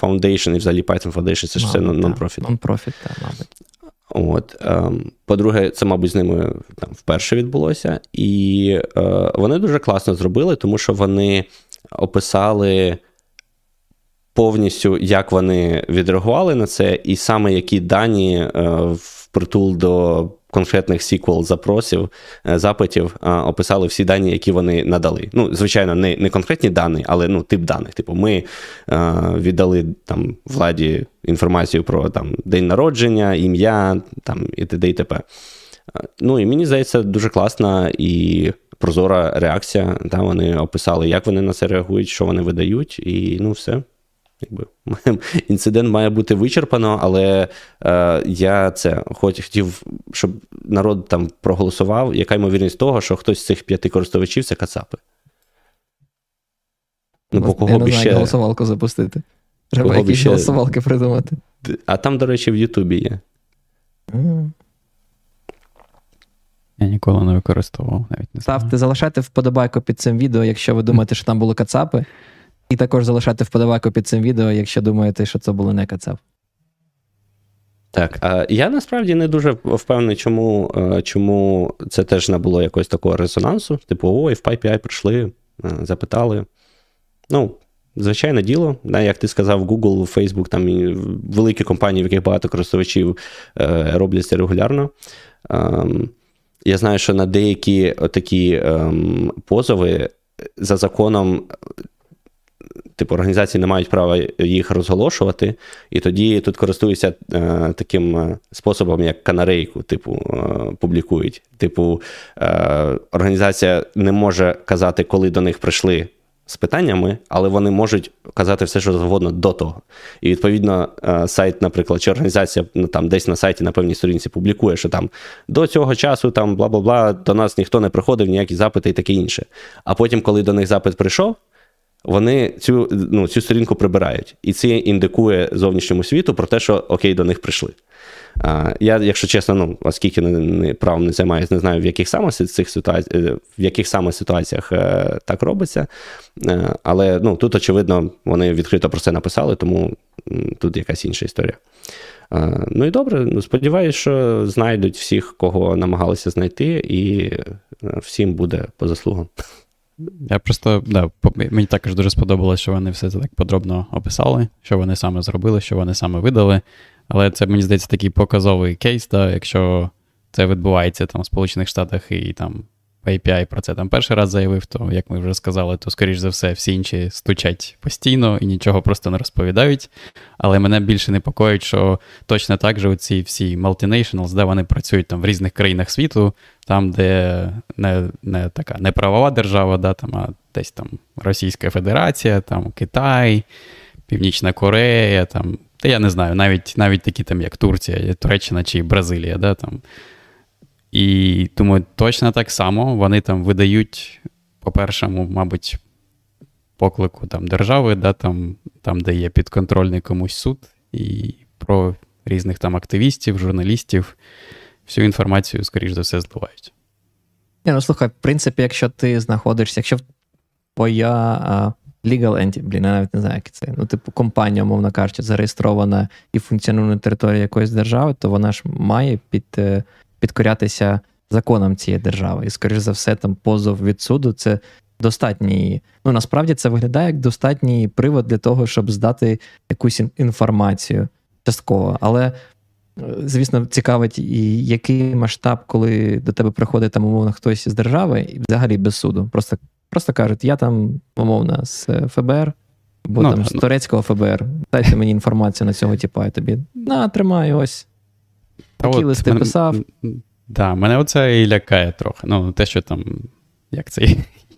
Foundation і взагалі Python Foundation це ж все нон-профіт. Нон-профіт, так, мабуть. От, ем, По-друге, це, мабуть, з ними там вперше відбулося. І е, вони дуже класно зробили, тому що вони описали повністю, як вони відреагували на це, і саме які дані е, впритул до конкретних SQL запросів, е, запитів описали всі дані, які вони надали. Ну, звичайно, не не конкретні дані, але ну, тип даних. Типу, ми віддали там владі інформацію про там, день народження, ім'я там, і т.д. і т.п. Ну і мені здається, дуже класна і прозора реакція. Там Вони описали, як вони на це реагують, що вони видають, і ну все. Якби інцидент має бути вичерпано, але е, я це хоч хотів, щоб народ там проголосував. Яка ймовірність того, що хтось з цих п'яти користувачів це кацапи? Ну, по кого б ще... голосувалку запустити. Треба якісь ще... голосувалки придумати. А там, до речі, в Ютубі є. Mm. Я ніколи не використовував навіть не знаю. Ставте, залишайте вподобайку під цим відео, якщо ви думаєте, що там були кацапи. І також залишайте вподобайку під цим відео, якщо думаєте, що це було не кацап. Так, а я насправді не дуже впевнений, чому е, чому це теж не було якогось такого резонансу. Типу, ой, в PyPI прийшли, е, запитали. Ну, звичайне діло. Як ти сказав, Google, Facebook, там і великі компанії, в яких багато користувачів е, роблять це регулярно. Ем, я знаю, що на деякі такі ем, позови за законом типу, організації не мають права їх розголошувати, і тоді тут користуються е, таким е, способом, як канарейку, типу, е, публікують. Типу, е, організація не може казати, коли до них прийшли. З питаннями, але вони можуть казати все, що завгодно до того. І відповідно, е, сайт, наприклад, чи організація ну, там десь на сайті на певній сторінці публікує, що там до цього часу там бла бла бла до нас ніхто не приходив, ніякі запити і таке інше. А потім, коли до них запит прийшов, вони цю ну, цю сторінку прибирають. І це індикує зовнішньому світу про те, що окей, до них прийшли. А, Я, якщо чесно, ну, оскільки не, не правом не займаюся, не знаю, в яких саме цих ситуаці... Е, в яких саме ситуаціях е, так робиться. Е, але ну, тут, очевидно, вони відкрито про це написали, тому тут якась інша історія. Ну і добре, ну, сподіваюся, що знайдуть всіх, кого намагалися знайти, і всім буде по заслугам. Я просто, да, мені також дуже сподобалось, що вони все це так подробно описали, що вони саме зробили, що вони саме видали. Але це, мені здається, такий показовий кейс, да, якщо це відбувається там в Сполучених Штатах і там API про це там перший раз заявив, то, як ми вже сказали, то, скоріш за все, всі інші стучать постійно і нічого просто не розповідають. Але мене більше непокоїть, що точно так же ці всі multinationals, де вони працюють там в різних країнах світу, там, де не не така не правова держава, да, там, а десь там Російська Федерація, там Китай, Північна Корея, там, та я не знаю, навіть навіть такі там, як Турція, Туреччина чи Бразилія, да, там. І думаю, точно так само вони там видають, по-першому, мабуть, поклику там держави, да, там, там, де є підконтрольний комусь суд, і про різних там активістів, журналістів, всю інформацію, скоріш за все, зливають. Ні, ну слухай, в принципі, якщо ти знаходишся, якщо твоя legal entity, блін, я навіть не знаю, як це. Ну, типу, компанія, умовно кажучи, зареєстрована і функціонує на території якоїсь держави, то вона ж має під. Е, підкорятися законам цієї держави. І, скоріш за все, там позов від суду це достатній. Ну насправді це виглядає як достатній привод для того, щоб здати якусь інформацію частково. Але. Звісно, цікавить, і який масштаб, коли до тебе приходить там, умовно, хтось з держави, і взагалі без суду. Просто просто кажуть, я там, умовно, з ФБР, або ну, там з ну. турецького ФБР. Дайте мені інформацію на цього типа, і тобі на, тримай, ось. Такі листи мен... писав. Да, мене оце і лякає трохи. Ну, те, що там, як це.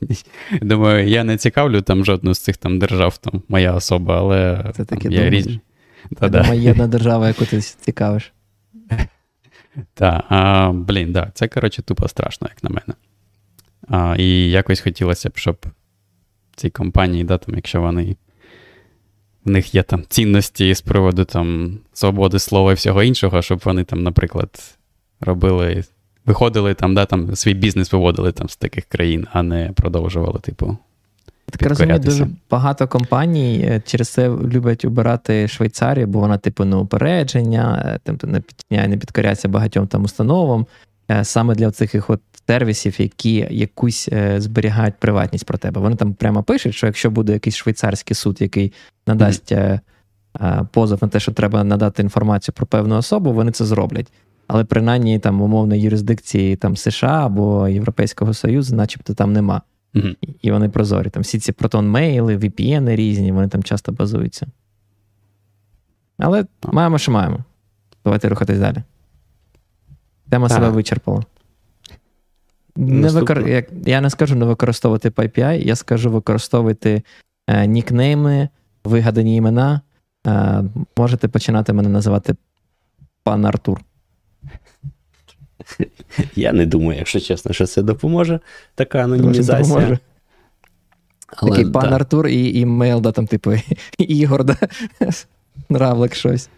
Думаю, я не цікавлю там жодну з цих там держав, там моя особа, але Це таки є різні. Та, да. Є одна держава, яку ти цікавиш. Так, блін, да, це, коротше, тупо страшно, як на мене. А, І якось хотілося б, щоб ці компанії, да, там, якщо вони в них є там цінності з приводу там свободи слова і всього іншого, щоб вони там, наприклад, робили, виходили там, да, там свій бізнес виводили там з таких країн, а не продовжували, типу. Так розумію, дуже багато компаній е, через це люблять обирати Швейцарію, бо вона, типу, на упередження, е, не підняє, не підкоряється багатьом там установам. Е, саме для цих от сервісів, які якусь е, зберігають приватність про тебе. Вони там прямо пишуть, що якщо буде якийсь швейцарський суд, який надасть mm-hmm. позов на те, що треба надати інформацію про певну особу, вони це зроблять. Але принаймні там умовно юрисдикції там США або Європейського Союзу, начебто там нема. Mm-hmm. І вони прозорі. Там всі ці протон-мейли, VPN різні, вони там часто базуються. Але oh. маємо, що маємо. Давайте рухатись далі. Тема себе вичерпала. Не викор... Я не скажу не використовувати PyPI, я скажу використовувати е, нікнейми, вигадані імена. Е, можете починати мене називати пан Артур. Я не думаю, якщо чесно, що це допоможе. Така анонімізація. Допоможе. Але, Такий пан да. Артур і імейл, да, там, типу, Ігор, да? Равлик щось.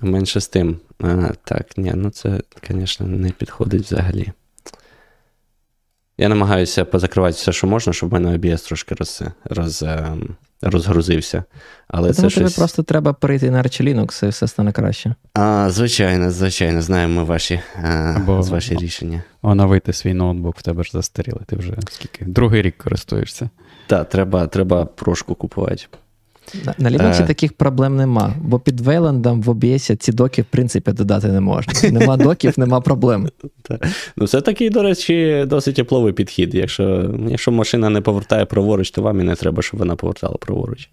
Менше з тим. А, Так, ні, ну це, звісно, не підходить взагалі. Я намагаюся позакривати все, що можна, щоб в мене OBS трошки роз, роз, ем, розгрузився. Але Тому це щось... тобі просто треба перейти на Arch Linux і все стане краще. А, Звичайно, звичайно, знаємо ми ваші, а, Або ваші рішення. Оновити свій ноутбук в тебе ж застаріли. Ти вже скільки? Другий рік користуєшся. Так, треба треба прошку купувати. На, на Linux е... таких проблем нема, бо під Вейландом в OBS ці доки, в принципі, додати не можна. Нема доків, нема проблем. Ну, Це такий, до речі, досить тепловий підхід. Якщо якщо машина не повертає праворуч, то вам і не треба, щоб вона повертала праворуч.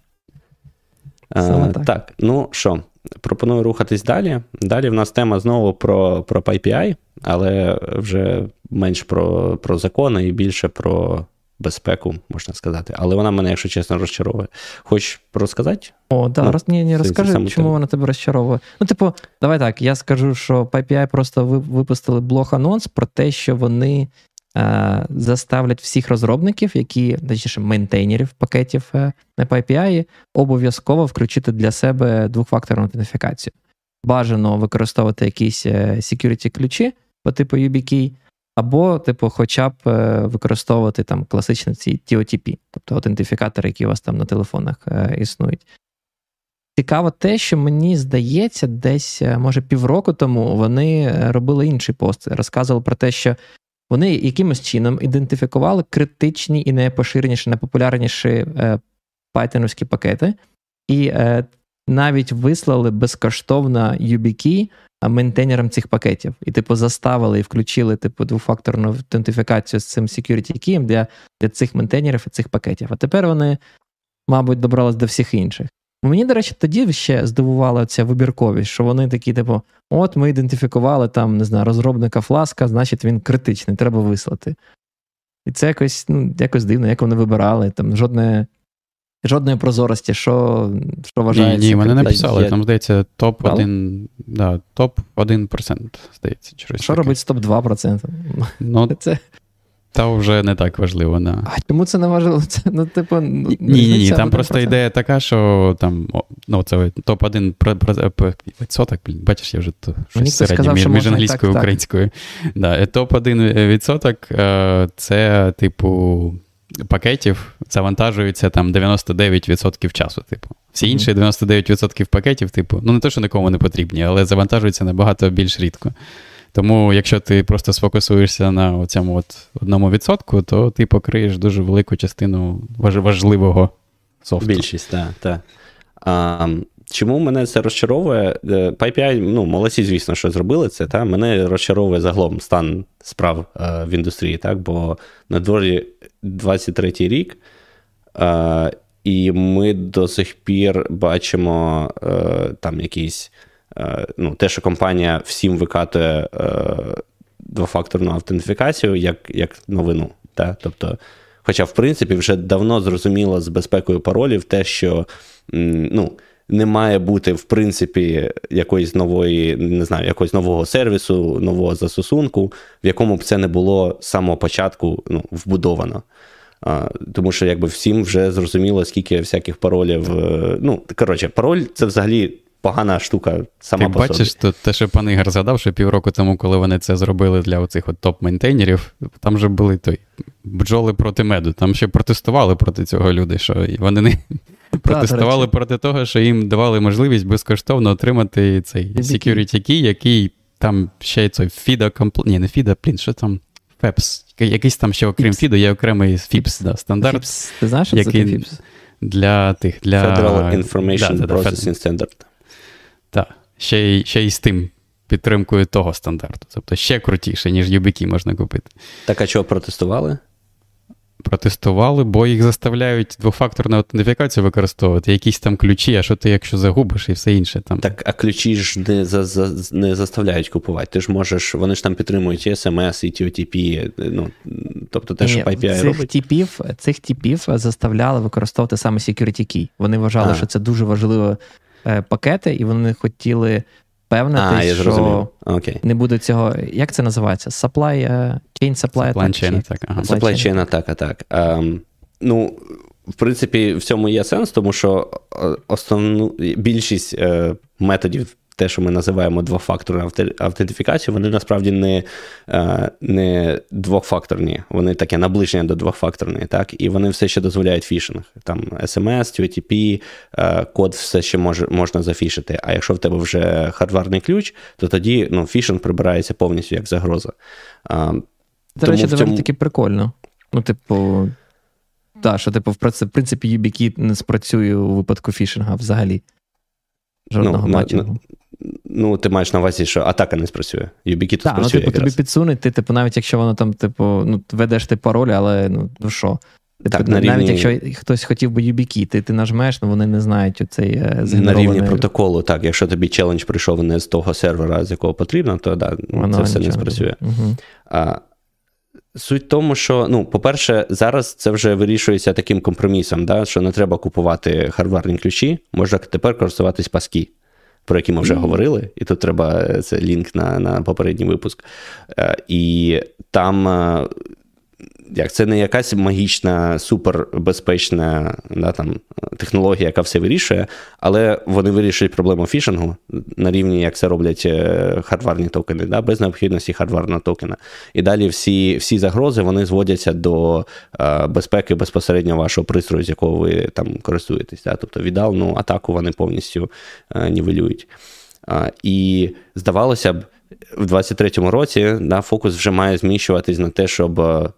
А, так. так, ну що, пропоную рухатись далі. Далі в нас тема знову про про PyPI, але вже менш про, про закони і більше про безпеку, можна сказати. Але вона мене, якщо чесно, розчаровує. Хочеш розказати? О, да, ну, роз, ні, ні, розкажи, чому вона тебе розчаровує. Ну, типу, давай так, я скажу, що PyPI просто випустили блог-анонс про те, що вони е, заставлять всіх розробників, які, точніше, мейнтейнерів пакетів е, на PyPI, обов'язково включити для себе двохфакторну аутентифікацію. Бажано використовувати якісь е, security ключі по типу YubiKey, або, типу, хоча б е, використовувати там класичні ці TOTP, тобто аутентифікатори, які у вас там на телефонах е, існують. Цікаво те, що мені здається, десь, е, може, півроку тому вони робили інший пост, розказували про те, що вони якимось чином ідентифікували критичні і найпоширеніші, найпопулярніші пайтоновські пакети, і навіть вислали безкоштовно YubiKey мейнтейнерам цих пакетів. І, типу, заставили і включили типу, двофакторну аутентифікацію з цим security key для для цих мейнтейнерів і цих пакетів. А тепер вони, мабуть, добрались до всіх інших. Мені, до речі, тоді ще здивувала ця вибірковість, що вони такі, типу, от ми ідентифікували там, не знаю, розробника фласка, значить він критичний, треба вислати. І це якось ну, якось дивно, як вони вибирали, там жодне жодної прозорості, що що вважається. Ні, ні, мене написали, я... там здається, топ-1, да, топ-1%, здається. Через Що таке. робить з топ-2%? Ну, це... Та вже не так важливо. Да. А чому це не важливо? Це, ну, типу, ну, Ні, ні, ні, там просто ідея така, що там, ну, це топ-1 відсоток, блін, бачиш, я вже то щось середнє між, між англійською і українською. Да, Топ-1 відсоток це, типу, пакетів завантажується там 99% часу. Типу. Всі інші 99% пакетів, типу, ну не те, що нікому не потрібні, але завантажуються набагато більш рідко. Тому, якщо ти просто сфокусуєшся на цьому от одному відсотку, то ти покриєш дуже велику частину важливого софту. Більшість, так. так. Чому мене це розчаровує? Е, PyPI, ну, молодці, звісно, що зробили це. Та? Мене розчаровує загалом стан справ е, в індустрії, так? бо на дворі 23-й рік, е, і ми до сих пір бачимо е, там якісь, е, ну, те, що компанія всім викатує е, двофакторну автентифікацію як як новину. Та? Тобто, Хоча, в принципі, вже давно зрозуміло з безпекою паролів те, що ну, не має бути, в принципі, якоїсь нової, не знаю, якогось нового сервісу, нового застосунку, в якому б це не було з самого початку ну, вбудовано. А, Тому що якби всім вже зрозуміло, скільки всяких паролів. Е, ну, коротше, пароль це взагалі. Погана штука сама Ти по бачиш, собі. то те, що пан Ігор згадав, що півроку тому, коли вони це зробили для оцих от топ-мейнтейнерів, там вже були той бджоли проти меду. Там ще протестували проти цього люди, що вони не протестували проти того, що їм давали можливість безкоштовно отримати цей security key, який там ще цей FIDA комплект. Ні, не FIDA, блін, що там? FEPS. Якийсь там ще окрім FIDA, є окремий FIPS, да, стандарт. FIPS. Ти знаєш, що який... це FIPS? Для тих, для... Federal Information да, Processing Standard. Так, ще, ще й з тим підтримкою того стандарту. Тобто ще крутіше, ніж YubiKey можна купити. Так, а чого протестували? Протестували, бо їх заставляють двофакторну аутентифікацію використовувати, якісь там ключі, а що ти, якщо загубиш і все інше там. Так, а ключі ж не за, за, не заставляють купувати. Ти ж можеш, вони ж там підтримують і SMS, і TOTP, ну, тобто те, що PyPI цих робить. Типів, цих типів заставляли використовувати саме security key. Вони вважали, а. що це дуже важливі е, пакети, і вони хотіли певнити, а, що okay. не буде цього. Як це називається? Supply, uh, chain supply attack? Chain attack, ага. Supply chain attack, так. Um, ну, в принципі, в цьому є сенс, тому що е, основну більшість е, методів те, що ми називаємо двофакторну автентифікацію, вони насправді не е, не двохфакторні, вони таке наближення до двохфакторної, так, і вони все ще дозволяють фішинг. Там SMS, OTP, е, код все ще може, можна за phish ити. А якщо в тебе вже hardware ний ключ, то тоді ну, фішинг прибирається повністю як загроза. До речі, доволі цьому... таки прикольно. Ну, типу, так, що типу, в принципі, YubiKey не спрацює у випадку фішинга взагалі. Жодного ну, матчингу. Ну, ти маєш на увазі, що атака не спрацює. YubiKey Так, ну, типу, тобі підсунуть, ти, типу, навіть якщо воно там, типу, ну, ведеш ти пароль, але ну, ну що? Типу, так, навіть рівні... якщо хтось хотів би YubiKey, ти ти нажмеш, ну вони не знають оцей е, згенерований... На рівні протоколу, так. Якщо тобі челендж прийшов не з того сервера, з якого потрібно, то да, це все не спрацює. Угу. А, Суть в тому, що, ну, по-перше, зараз це вже вирішується таким компромісом, да, що не треба купувати хардварні ключі, можна тепер користуватись паски, про які ми вже mm-hmm. говорили, і тут треба е, це лінк на на попередній випуск. Е, і там е, як це не якась магічна, супербезпечна да, там, технологія, яка все вирішує, але вони вирішують проблему фішингу на рівні, як це роблять е, хардварні токени, да, без необхідності хардварного токена. І далі всі всі загрози вони зводяться до е, безпеки безпосередньо вашого пристрою, з якого ви там користуєтесь. Да? Тобто віддалну атаку вони повністю е, нівелюють. Е, і здавалося б, в 23-му році да, фокус вже має зміщуватись на те, щоб Е,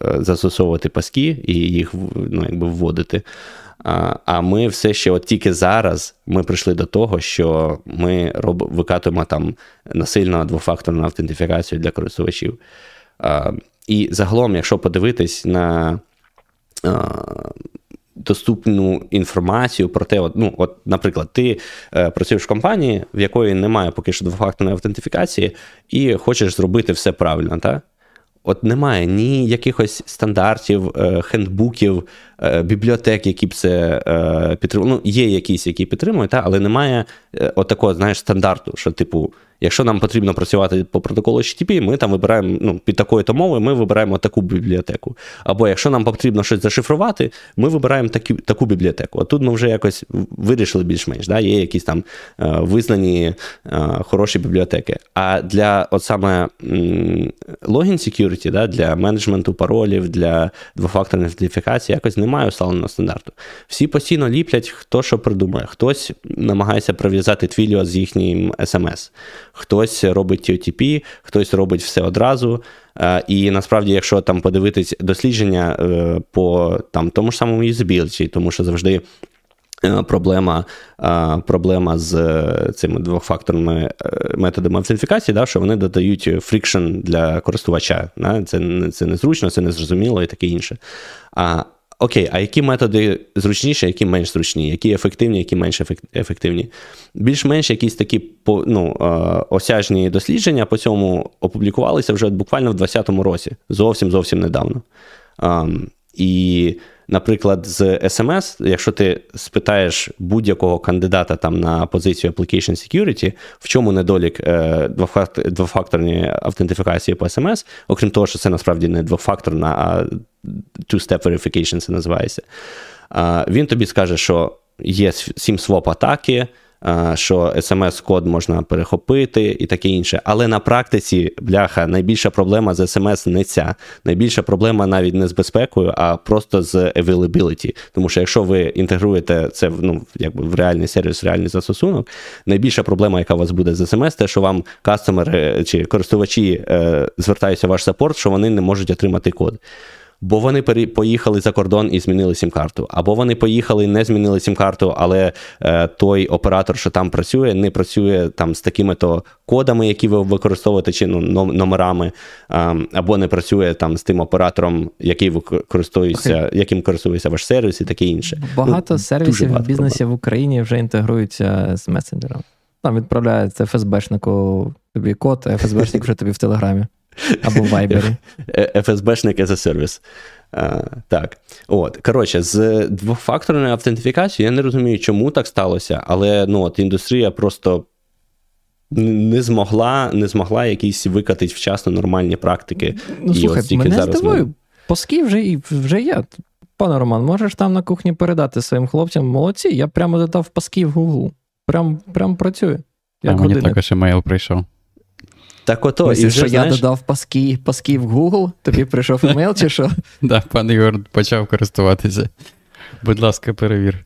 застосовувати паски і їх ну, якби вводити. А а ми все ще, от тільки зараз, ми прийшли до того, що ми роб, викатуємо там насильно двофакторну автентифікацію для користувачів. І загалом, якщо подивитись на доступну інформацію про те, от, ну, от, наприклад, ти е, працюєш в компанії, в якої немає поки що двофакторної автентифікації, і хочеш зробити все правильно, так? От немає ні якихось стандартів, е, хендбуків, е, бібліотек, які б це е, підтримували. Ну, є якісь, які підтримують, та, але немає отакого, знаєш, стандарту, що, типу, Якщо нам потрібно працювати по протоколу HTTP, ми там вибираємо ну, під такою-то мовою, ми вибираємо таку бібліотеку. Або якщо нам потрібно щось зашифрувати, ми вибираємо такі, таку бібліотеку. А тут ми вже якось вирішили більш-менш. Да? Є якісь там е, визнані е, хороші бібліотеки. А для от саме логін security, да, для менеджменту паролів, для двофакторної ідентифікації якось немає усталеного стандарту. Всі постійно ліплять, хто що придумає. Хтось намагається прив'язати Twilio з їхнім SMS хтось робить TOTP, хтось робить все одразу. Е, і насправді, якщо там подивитись дослідження е, по там, тому ж самому юзабіліті, тому що завжди. Е, проблема проблема з цими двохфакторними методами автентифікації, да, що вони додають friction для користувача. Да? Це це незручно, це незрозуміло і таке інше. А Окей, а які методи зручніші, які менш зручні, які ефективні, які менш ефективні? Більш-менш якісь такі ну, осяжні дослідження по цьому опублікувалися вже буквально в 2020 році, зовсім зовсім недавно. І наприклад, з SMS, якщо ти спитаєш будь-якого кандидата там на позицію Application Security, в чому недолік е, двофакторної автентифікації по SMS, окрім того, що це насправді не двофакторна, а two-step verification це називається, він тобі скаже, що є своп атаки що смс-код можна перехопити і таке інше. Але на практиці, бляха, найбільша проблема з смс не ця. Найбільша проблема навіть не з безпекою, а просто з availability. Тому що якщо ви інтегруєте це ну, якби в реальний сервіс, в реальний застосунок, найбільша проблема, яка у вас буде з смс, те, що вам кастомери чи користувачі е, звертаються в ваш саппорт, що вони не можуть отримати код бо вони поїхали за кордон і змінили сім-карту, або вони поїхали і не змінили сім-карту, але е, той оператор, що там працює, не працює там з такими-то кодами, які ви використовуєте, чи ну, номерами, е, або не працює там з тим оператором, який ви користуєтеся, яким користується ваш сервіс, і таке інше. Багато ну, сервісів в бізнесі в Україні вже інтегруються з месенджером. Там відправляється ФСБшнику тобі код, а ФСБшник вже тобі в Телеграмі. Або в Viber. FSB-шник as a service. А, Так. От. Коротше, з двофакторною автентифікацією я не розумію, чому так сталося, але ну, от, індустрія просто. Не змогла не змогла якісь викатити вчасно нормальні практики. Ну, і слухай, от мене зараз здивую, ми... Поски вже вже є. Пане Роман, можеш там на кухні передати своїм хлопцям молодці, я прямо додав паски в Гуглу. Прям прям працює. Як а мені також емейл прийшов. Так ото, Ось, і вже, що знаєш... я додав паски, паски в Google, тобі прийшов емейл чи що? Так, пан Ігор почав користуватися. Будь ласка, перевір.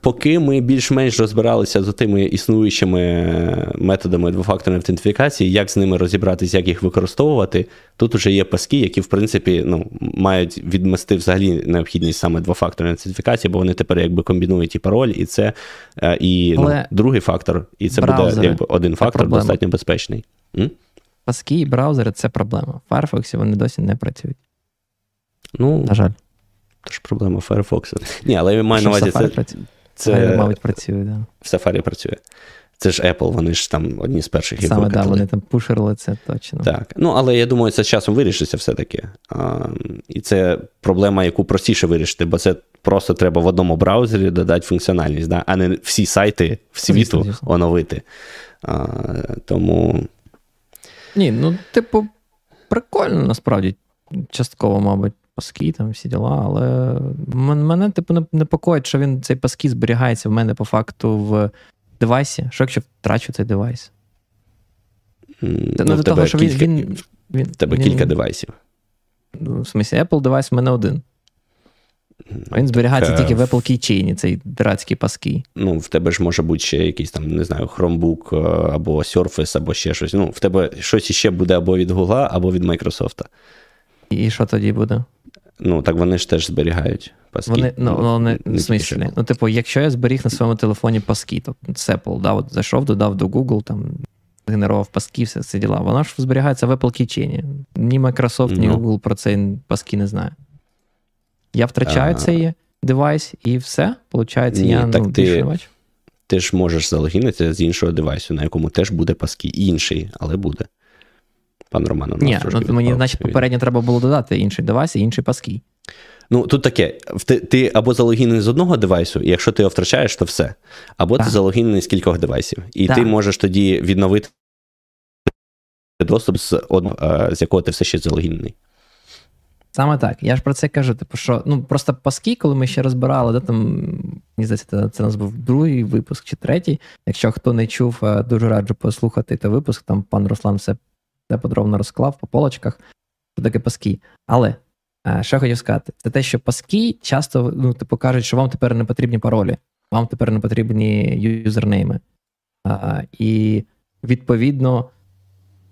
Поки ми більш-менш розбиралися з тими існуючими методами двофакторної автентифікації, як з ними розібратися, як їх використовувати, тут вже є паски, які, в принципі, ну, мають відмести взагалі необхідність саме двофакторної автентифікації, бо вони тепер якби комбінують і пароль, і це, е, і ну, другий фактор, і це буде якби один фактор проблема. достатньо безпечний. М? Паски і браузери це проблема. В Firefox вони досі не працюють. Ну, На жаль. Тож проблема Firefox. Ні, але я маю на увазі, це. Працює. Це, мабуть, працює, да. В Safari працює. Це ж Apple, вони ж там одні з перших Саме, так, да, вони там пушерили це точно. Так. Ну, але я думаю, це з часом вирішиться все-таки. А, І це проблема, яку простіше вирішити, бо це просто треба в одному браузері додати функціональність, да? а не всі сайти в світу звісно. оновити. А, Тому. Ні, ну, типу, прикольно насправді. Частково, мабуть паски, там всі діла, але мене, типу, непокоїть, що він цей паски зберігається в мене по факту в девайсі. Що якщо втрачу цей девайс? Mm, ну, до того, що кілька, він, він, В тебе він, кілька девайсів. Ну, в смысле, Apple девайс в мене один. Він зберігається так, тільки в Apple Keychain, цей дурацький паски. Ну, в тебе ж може бути ще якийсь там, не знаю, Chromebook е, або Surface, або ще щось. Ну, в тебе щось іще буде або від Google, або від Microsoft. І що тоді буде? Ну, так вони ж теж зберігають паски. Вони, ну, ну вони, в смислі, ну, типу, якщо я зберіг на своєму телефоні паски, то Apple, да, от зайшов, додав до Google, там, генерував паски, все це діла. Воно ж зберігається в Apple Keychain. Ні Microsoft, ні ну. Google про цей паски не знає. Я втрачаю а... цей девайс і все. Получається, ні, я так ну, ти... більше не бачу. Ти ж можеш залогінитися з іншого девайсу, на якому теж буде паски. Інший, але буде. Пан Роман, у нас Ні, ну, мені, значить, попередньо треба було додати інший девайс і інший паски. Ну, тут таке: ти ти або залогінений з одного девайсу, і якщо ти його втрачаєш, то все. Або так. ти залогінений з кількох девайсів. І так. ти можеш тоді відновити доступ з одного, з якого ти все ще залогінений. Саме так. Я ж про це кажу. Типу, що ну просто паски, коли ми ще розбирали, де там мені здається, це у нас був другий випуск чи третій. Якщо хто не чув, е, дуже раджу послухати той випуск. Там пан Руслан все все подробно розклав по полочках, що таке паски. Але е, що хотів сказати, це те, що паски часто ну, типу, кажуть, що вам тепер не потрібні паролі, вам тепер не потрібні юзернейми. А, І відповідно,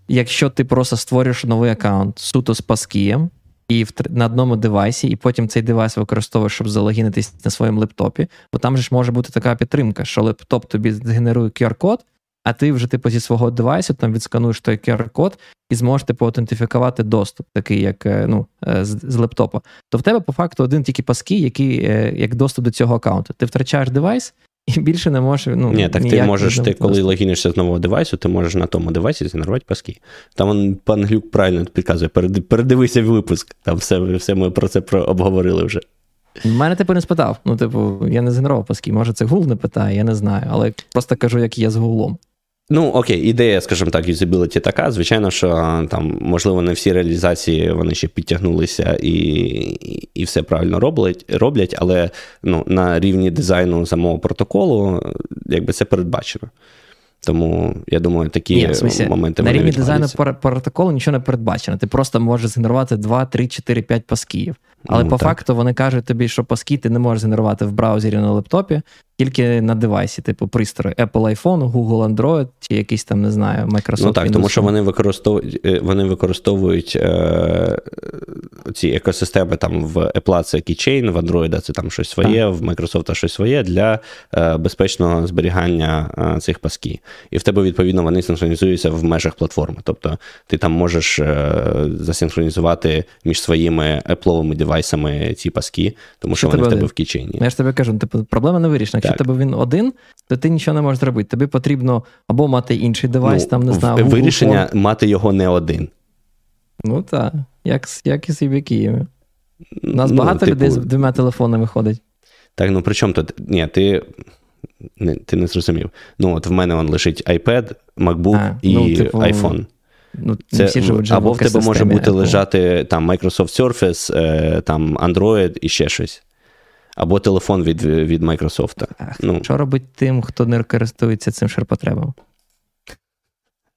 якщо ти просто створюєш новий аккаунт суто з паскієм, і в, на одному девайсі, і потім цей девайс використовуєш, щоб залогінитись на своєму лептопі, бо там же ж може бути така підтримка, що лептоп тобі згенерує QR-код, а ти вже типу зі свого девайсу там відскануєш той QR-код і зможеш типу аутентифікувати доступ, такий як е, ну, е, з, з лептопа. То в тебе по факту один тільки паски, який е, як доступ до цього аккаунту. Ти втрачаєш девайс. І більше не можеш. ну, Ні, так ти можеш, ти коли логінишся з нового девайсу, ти можеш на тому девайсі згенерувати паски. Там он, пан Глюк правильно підказує, передивися випуск, там все все ми про це обговорили вже. Мене типу не спитав. Ну, типу, я не згенерував паски. Може, це Гул не питає, я не знаю. Але просто кажу, як є з Гуглом. Ну, окей, ідея, скажімо так, юзабіліті така. Звичайно, що там, можливо, не всі реалізації вони ще підтягнулися і і, все правильно роблять, роблять, але ну, на рівні дизайну самого протоколу, якби це передбачено. Тому я думаю, такі Ні, в смысле, моменти на рівні дизайну протоколу нічого не передбачено. Ти просто можеш згенерувати 2, 3, 4, 5 пасків. Але ну, по так. факту вони кажуть тобі, що паски ти не можеш генерувати в браузері на лептопі, тільки на девайсі, типу пристрої Apple iPhone, Google Android чи якийсь там, не знаю, Microsoft. Ну так, Windows. тому що вони використовують е, вони використовують е, ці екосистеми там в Apple це Keychain, в Android це там щось своє, так. в Microsoft щось своє для е, безпечного зберігання е, цих пасків. І в тебе, відповідно, вони синхронізуються в межах платформи. Тобто ти там можеш е, засинхронізувати між своїми Apple девайсами ці паски, тому що, що вони в тебе в Keychain. Я ж тобі кажу, типу, проблема не вирішена. Якщо тебе він один, то ти нічого не можеш зробити. Тобі потрібно або мати інший девайс, ну, там не знаю. Google Вирішення Phone. мати його не один. Ну так, як як і з Києві. У нас ну, багато типу... людей з двома телефонами ходить. Так, ну при чому тут? Ні, ти не, ти не зрозумів. Ну, от в мене он лежить iPad, MacBook а, і ну, типу, iPhone. Ну, Це, всі живуть Або в тебе може бути Apple. лежати там Microsoft Surface, е, там Android і ще щось або телефон від від Microsoft. Ну. Що робить тим, хто не користується цим ширпотребом?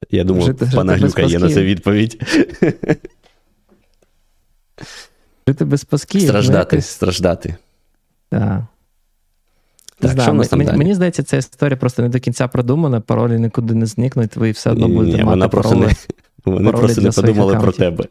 Я думав, жити, пана Глюка є на це відповідь. Жити без пасків. Страждати, якось... страждати. Так. Так, Знаю, що нас там мені, далі? мені здається, ця історія просто не до кінця продумана, паролі нікуди не зникнуть, ви все одно будете ні, мати вона просто паролі. Не, вони просто не подумали аккаунтів. про тебе.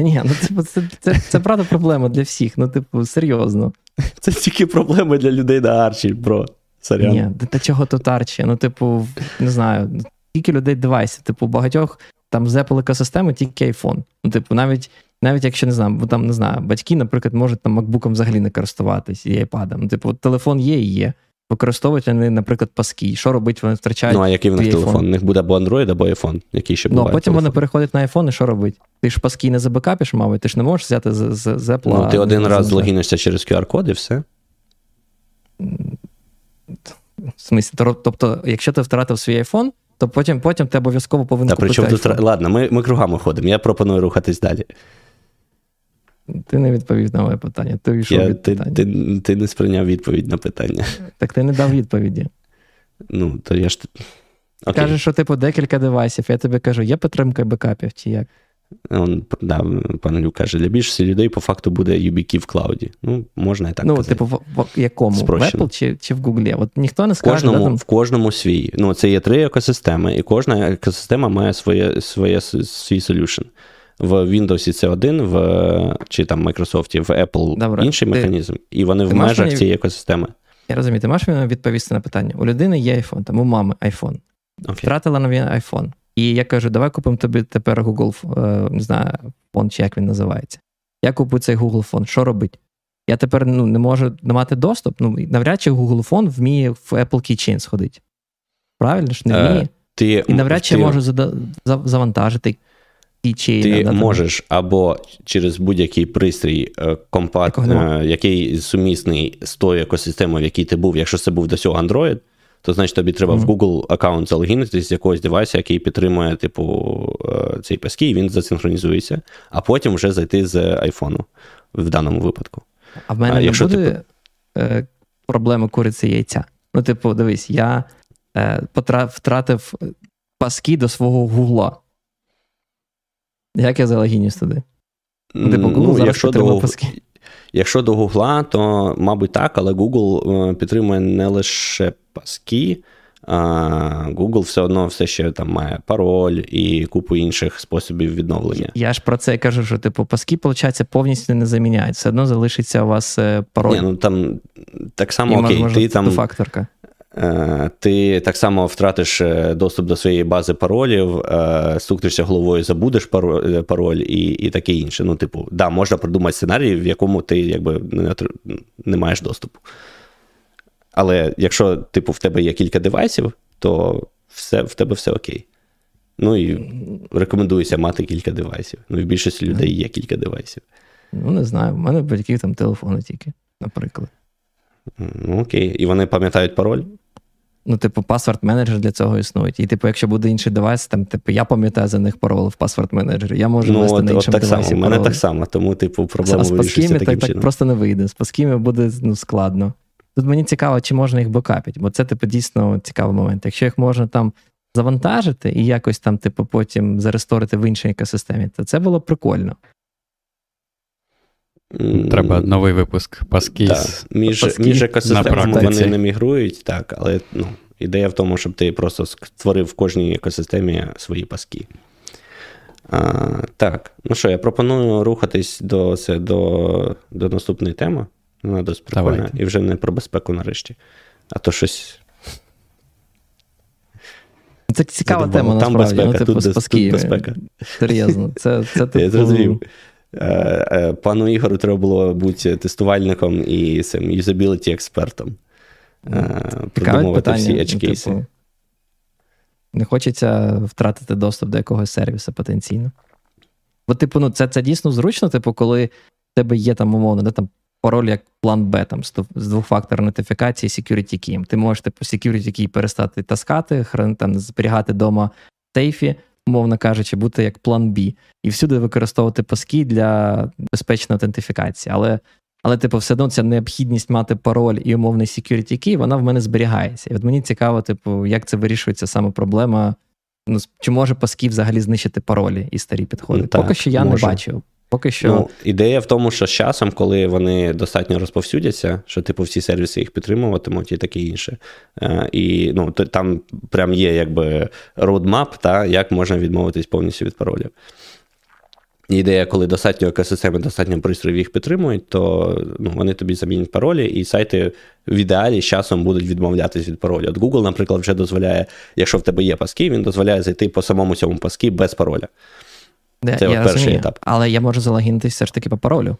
Та ні, ну це, це, це, це правда проблема для всіх. Ну, типу, серйозно. Це тільки проблема для людей на Арчі, бро. Сорян. Ні, та чого тут Арчі? Ну, типу, не знаю, тільки людей девайсів. Типу, багатьох там з Apple екосистеми тільки iPhone. Ну, типу, навіть навіть якщо не знаю, бо там не знаю, батьки, наприклад, можуть там MacBook взагалі не користуватись і iPad. Ну, типу, телефон є і є. Використовують вони, наприклад, паски. Що робить, вони втрачають. Ну, а який в них телефон? У них буде або Android, або iPhone, який ще буває. Ну, а потім телефон. вони переходять на iPhone, і що робить? Ти ж паски не забекапиш, мабуть, ти ж не можеш взяти з, з, з Apple. Ну, ти один раз злогінишся через QR-код і все. В смислі, тобто, якщо ти втратив свій iPhone, то потім потім ти обов'язково повинен Та, купити причому тут... Ладно, ми ми кругами ходимо. Я пропоную рухатись далі. Ти не відповів на моє питання. Ти йшов Я, від ти, питання. Ти, ти не сприйняв відповідь на питання. Так ти не дав відповіді. Ну, то я ж. Окей. Кажеш, що типу декілька девайсів. Я тобі кажу, є підтримка бекапів чи як? Он, да, Пан Люк каже, для більшості людей по факту буде YubiKey в клауді. Ну, можна і так. Ну, казати. типу, в, в якому? Спрощено. В Apple чи чи в Google? От ніхто не скаже. Кожному, да, там... В кожному свій. Ну, це є три екосистеми, і кожна екосистема має своє, своє свій солюшн. В Windows це один, в чи там Microsoft, в Apple Добре. інший ти, механізм, і вони в межах мені... цієї екосистеми. Я розумію, ти можеш мені відповісти на питання. У людини є iPhone, там у мами iPhone. Okay. Втратила новий iPhone. І я кажу, давай купимо тобі тепер Google, е, не знаю, фон, чи як він називається. Я купую цей Google фон. Що робить? Я тепер ну, не можу не мати доступ. Ну, навряд чи Google фон вміє в Apple Keychain сходити. Правильно ж, не е, вміє. Е, ти, І навряд чи ти, я можу завантажити Keychain. Ти да, можеш або через будь-який пристрій е, компат, який сумісний з тою екосистемою, в якій ти був, якщо це був до цього Android, то значить тобі треба mm-hmm. в Google аккаунт залогінитися з якогось девайса, який підтримує, типу, е, цей паски, і він засинхронізується, а потім вже зайти з айфону в даному випадку. А в мене а, не буде ти... Е, проблеми куриці яйця. Ну, типу, дивись, я е, втратив паски до свого гугла. Як я залогінюсь туди? Ну, типу, Google ну, зараз якщо до, паски. Якщо до Гугла, то, мабуть, так, але Google підтримує не лише паски, Google все одно все ще там має пароль і купу інших способів відновлення. Я ж про це кажу, що типу паски, виходить, повністю не заміняють. Все одно залишиться у вас е, пароль. Ні, ну там так само і, окей, може, ти там. факторка. Е, ти так само втратиш е, доступ до своєї бази паролів, стукнешся головою, забудеш пароль і і таке інше. Ну, типу, да, можна придумати сценарій, в якому ти якби не, не маєш доступу. Але якщо, типу, в тебе є кілька девайсів, то все, в тебе все окей. Ну і рекомендується мати кілька девайсів. Ну, і в більшості людей є кілька девайсів. Ну, не знаю, в мене батьків там телефони тільки, наприклад. Ну, окей. І вони пам'ятають пароль? Ну, типу, password manager для цього існує. І, типу, якщо буде інший device, там, типу, я пам'ятаю за них пароль в password manager і. Я можу ну, ввести от, на іншому от так device і. Само. У мене так само, тому, типу, проблема вирішується таким так, так просто не вийде. З passkey ми буде ну, складно. Тут мені цікаво, чи можна їх backup ити, бо це, типу, дійсно цікавий момент. Якщо їх можна там завантажити і якось там, типу, потім за restore ити в іншій екосистемі, то це було б прикольно. Треба новий випуск passkey. Так. Між passkey між екосистемами вони не мігрують, так, але ну, ідея в тому, щоб ти просто створив в кожній екосистемі свої паски. А, Так, ну що, я пропоную рухатись до це, до, до наступної теми. Вона досить прикольна. І вже не про безпеку нарешті. А то щось. Це цікава Задумав. тема, Там насправді. безпека, ну, типу, тут, тут безпека. Серйозно. Це, це типу... Я зрозумів. Е, е, пану Ігору треба було бути тестувальником і цим юзабіліті експертом. Е, придумувати всі edge ну, типу, Не хочеться втратити доступ до якогось сервісу потенційно. Бо, типу, ну, це це дійсно зручно, типу, коли в тебе є там умовно, де там пароль як план Б там з двохфакторної нотифікації security key. Ти можеш типу security key перестати таскати, там зберігати вдома в сейфі, умовно кажучи, бути як план Б, і всюди використовувати паски для безпечної аутентифікації. Але Але, типу, все одно ця необхідність мати пароль і умовний security key, вона в мене зберігається. І от мені цікаво, типу, як це вирішується саме проблема. Ну, Чи може Паски взагалі знищити паролі і старі підходи? Ну, так, Поки що я може. не бачив. Поки що. Ну, Ідея в тому, що з часом, коли вони достатньо розповсюдяться, що типу всі сервіси їх підтримуватимуть і таке інше. Е, І ну, то, там прям є якби roadmap, та, як можна відмовитись повністю від паролів. Ідея, коли достатньо екосистеми, достатньо пристроїв їх підтримують, то ну, вони тобі замінять паролі, і сайти в ідеалі з часом будуть відмовлятись від паролю. От Google, наприклад, вже дозволяє, якщо в тебе є паски, він дозволяє зайти по самому цьому паски без пароля. Це я от перший розумію, етап. Але я можу залогінитись все ж таки по паролю.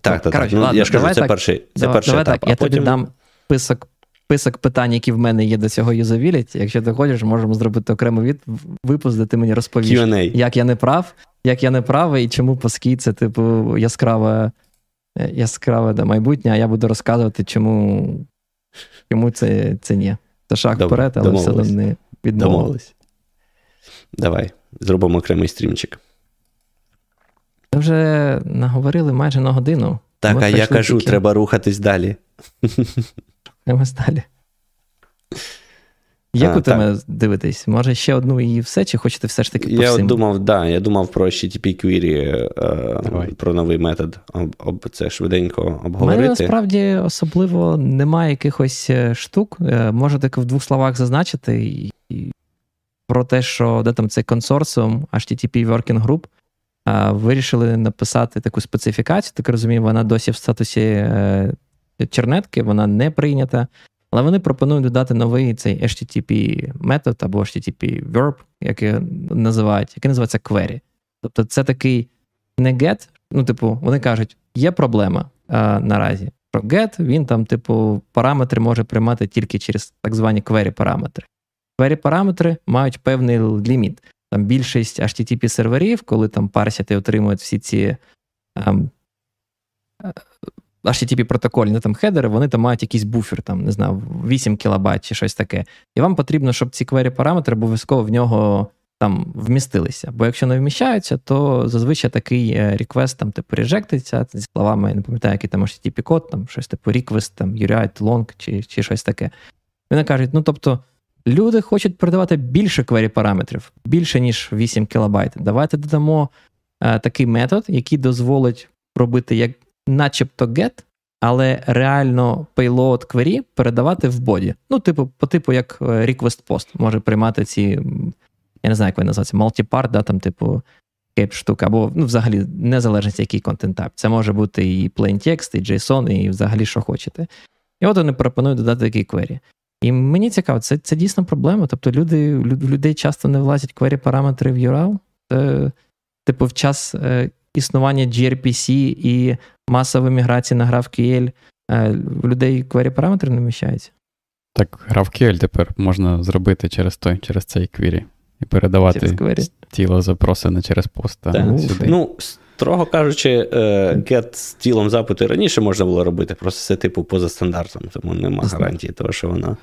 Так, так, так. Ну, ладно, я ж кажу, це так, перший це давай, перший давай етап. Так, я потім... тобі дам список список питань, які в мене є до цього юзабіліті. Якщо ти хочеш, можемо зробити окремий від випуск, де ти мені розповіш, Q&A. як я не прав, як я не правий і чому паски це, типу, яскраве яскраве да, майбутнє, а я буду розказувати, чому чому це це ні. Це шаг Добре, вперед, але все одно не відмовились. Давай, зробимо окремий стрімчик. Ми вже наговорили майже на годину. Так, а я кажу, тільки... треба рухатись далі. Рухаємось далі. Яку тему дивитись? Може, ще одну і все, чи хочете все ж таки по Я всім? думав, да, я думав про HTTP query, е, про новий метод. Об, це швиденько обговорити. У мене насправді особливо немає якихось е, штук. Е, можу так в двох словах зазначити і, про те, що де там цей консорціум HTTP Working Group вирішили написати таку специфікацію. Так розумію, вона досі в статусі е, чернетки, вона не прийнята. Але вони пропонують додати новий цей HTTP метод або HTTP verb, який називають, який називається query. Тобто це такий не get, ну, типу, вони кажуть, є проблема а, наразі. Про get, він там, типу, параметри може приймати тільки через так звані query параметри. Query параметри мають певний ліміт. Там більшість HTTP серверів, коли там і отримують всі ці. Ем, HTTP протокольні там хедери, вони там мають якийсь буфер, там, не знаю, 8 кілобайт чи щось таке. І вам потрібно, щоб ці query параметри обов'язково в нього там вмістилися. Бо якщо не вміщаються, то зазвичай такий request там, типу, режектиться зі словами, я не пам'ятаю, який там HTTP код, там щось типу request, там, URI, long чи, чи щось таке. Вони кажуть, ну тобто. Люди хочуть передавати більше query параметрів, більше, ніж 8 кілобайт. Давайте додамо е, такий метод, який дозволить робити як начебто get, але реально payload query передавати в боді. Ну, типу, по типу, як е, request post може приймати ці, я не знаю, як вони називаються, multipart, да, там, типу, кейп штука, або ну, взагалі незалежність, який контент type. Це може бути і plain text, і JSON, і взагалі що хочете. І от вони пропонують додати такий query. І мені цікаво, це це дійсно проблема. Тобто люди, людей часто не влазять query параметри в URL. Це, типу, в час е, існування gRPC і масової міграції на GraphQL е, в людей query параметри не вміщаються. Так, GraphQL тепер можна зробити через той, через цей квірі і передавати тіло запросене через пост. Так. Сюди. Ну, строго кажучи, е, get з тілом запиту раніше можна було робити, просто це типу поза стандартом, тому нема гарантії того, що воно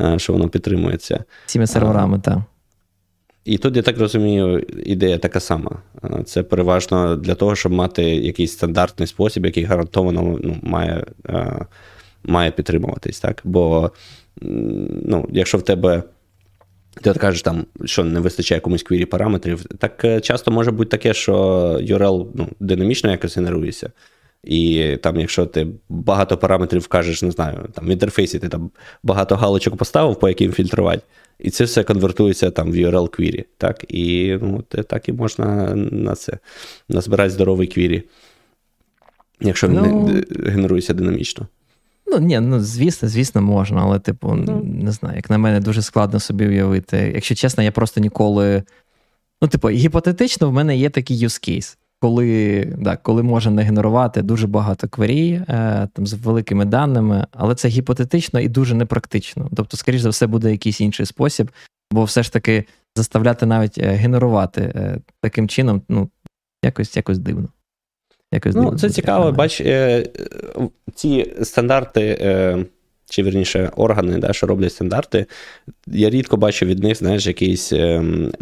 е, що воно підтримується. Цими серверами, так. І тут, я так розумію, ідея така сама. Це переважно для того, щоб мати якийсь стандартний спосіб, який гарантовано ну, має має підтримуватись. Так? Бо ну, якщо в тебе. Ти от кажеш, там, що не вистачає комусь квірі параметрів, так е, часто може бути таке, що URL ну, динамічно якось генерується. І там, якщо ти багато параметрів вкажеш, не знаю, там в інтерфейсі ти там багато галочок поставив, по яким фільтрувати, і це все конвертується там в URL query. Так, і ну, так і можна на це назбирати здоровий квірі, якщо він ну, не генерується динамічно. Ну, ні, ну звісно, звісно, можна, але, типу, ну. не знаю, як на мене, дуже складно собі уявити. Якщо чесно, я просто ніколи. Ну, типу, гіпотетично, в мене є такий use case коли да, коли може не генерувати дуже багато квері е, там, з великими даними, але це гіпотетично і дуже непрактично. Тобто, скоріш за все, буде якийсь інший спосіб, бо все ж таки заставляти навіть е, генерувати е, таким чином, ну, якось якось дивно. Якось ну. Це цікаво, бач, е, ці стандарти. Е, чи вірніше органи, да, що роблять стандарти, я рідко бачу від них, знаєш, якісь ем,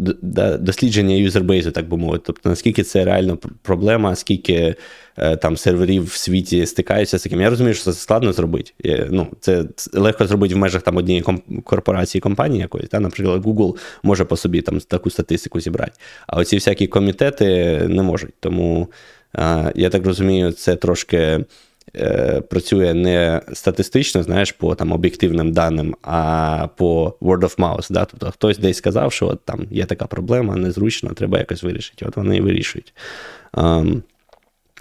дослідження юзербейзу, так би мовити. Тобто, наскільки це реально проблема, скільки е, там серверів в світі стикаються з таким. Я розумію, що це складно зробити. Ну, Це легко зробити в межах там однієї корпорації компанії якоїсь. Та, Наприклад, Google може по собі там таку статистику зібрати. А оці всякі комітети не можуть. Тому я так розумію, це трошки. Е, працює не статистично, знаєш, по там об'єктивним даним, а по word of mouth. Да? Тобто хтось десь сказав, що от, там є така проблема, незручно, треба якось вирішити. От вони і вирішують. Um,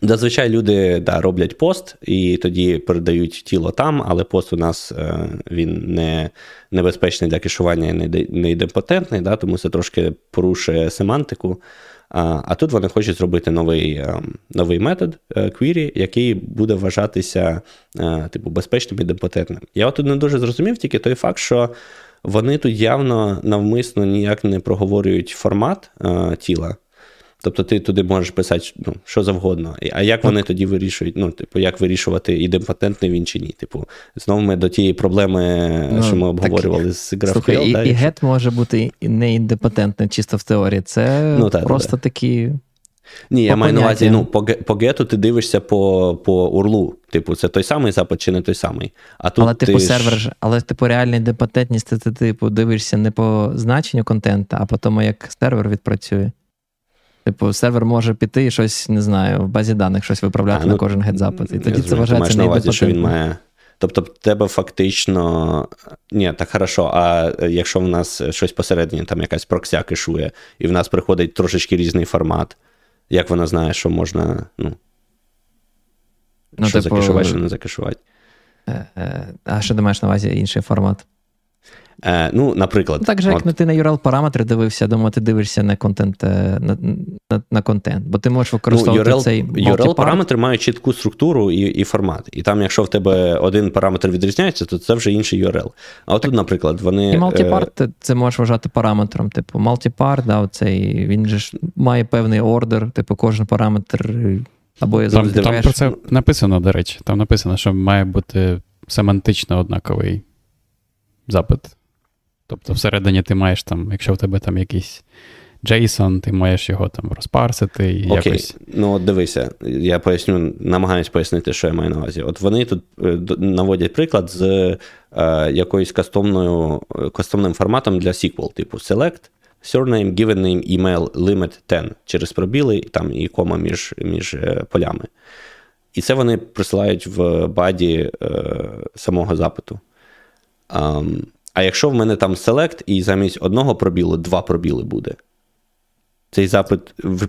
Зазвичай люди да, роблять пост і тоді передають тіло там, але пост у нас е, він не небезпечний для кешування не ідемпотентний, да, тому це трошки порушує семантику. А тут вони хочуть зробити новий е, новий метод е, query, який буде вважатися е, типу, безпечним і депотентним. Я от тут не дуже зрозумів тільки той факт, що вони тут явно навмисно ніяк не проговорюють формат тіла. Тобто ти туди можеш писати ну, що завгодно. А як вони тоді вирішують? Ну, типу, як вирішувати, ідемпатентний він чи ні? Типу, знову ми до тієї проблеми, ну, що ми обговорювали так, з GraphQL. Слухай, і, да, і get може бути не ідемпатентним чисто в теорії. Це ну, так, просто так. такі. Ні, я маю на увазі, ну, по по гету ти дивишся по по урлу. Типу, це той самий запит чи не той самий. А тут Але, типу, ти сервер, ж, але типу, реальна ідемпатентність, ти, ти типу, дивишся не по значенню контента, а по тому, як сервер відпрацює. Типу, сервер може піти і щось, не знаю, в базі даних щось виправляти а, ну, на кожен гет-запит. І тоді це вважається на увазі, що він має. Тобто, в тебе фактично. Ні, так хорошо. А якщо в нас щось посередині, там якась прокся кешує, і в нас приходить трошечки різний формат, як вона знає, що можна, ну. ну що типу, закешувати, що не закешувати. Е, е, а що ти маєш на увазі інший формат? Е, ну, наприклад, ну, так же, як от... ти на URL-параметри дивився, думаю, ти дивишся на контент, е, на на, на контент, бо ти можеш використовувати ну, URL, цей URL-параметри мають чітку структуру і і формат. І там, якщо в тебе один параметр відрізняється, то це вже інший URL. А от тут, наприклад, вони. І мультипарт е... це можеш вважати параметром. Типу, мультипарт, да, оцей, він же ж має певний ордер, типу, кожен параметр. Або я Там, там про це написано, до речі, там написано, що має бути семантично однаковий запит. Тобто, всередині ти маєш там, якщо в тебе там якийсь JSON, ти маєш його там роз parse ити і Окей. якось. Ну, от дивися, я поясню, намагаюсь пояснити, що я маю на увазі. От вони тут е, наводять приклад з е, якоюсь кастомною, кастомним форматом для SQL, типу select, surname, given name, email, limit 10 через пробіли там і кома між між е, полями. І це вони присилають в body е, самого запиту. Um, а якщо в мене там селект, і замість одного пробілу два пробіли буде, цей запит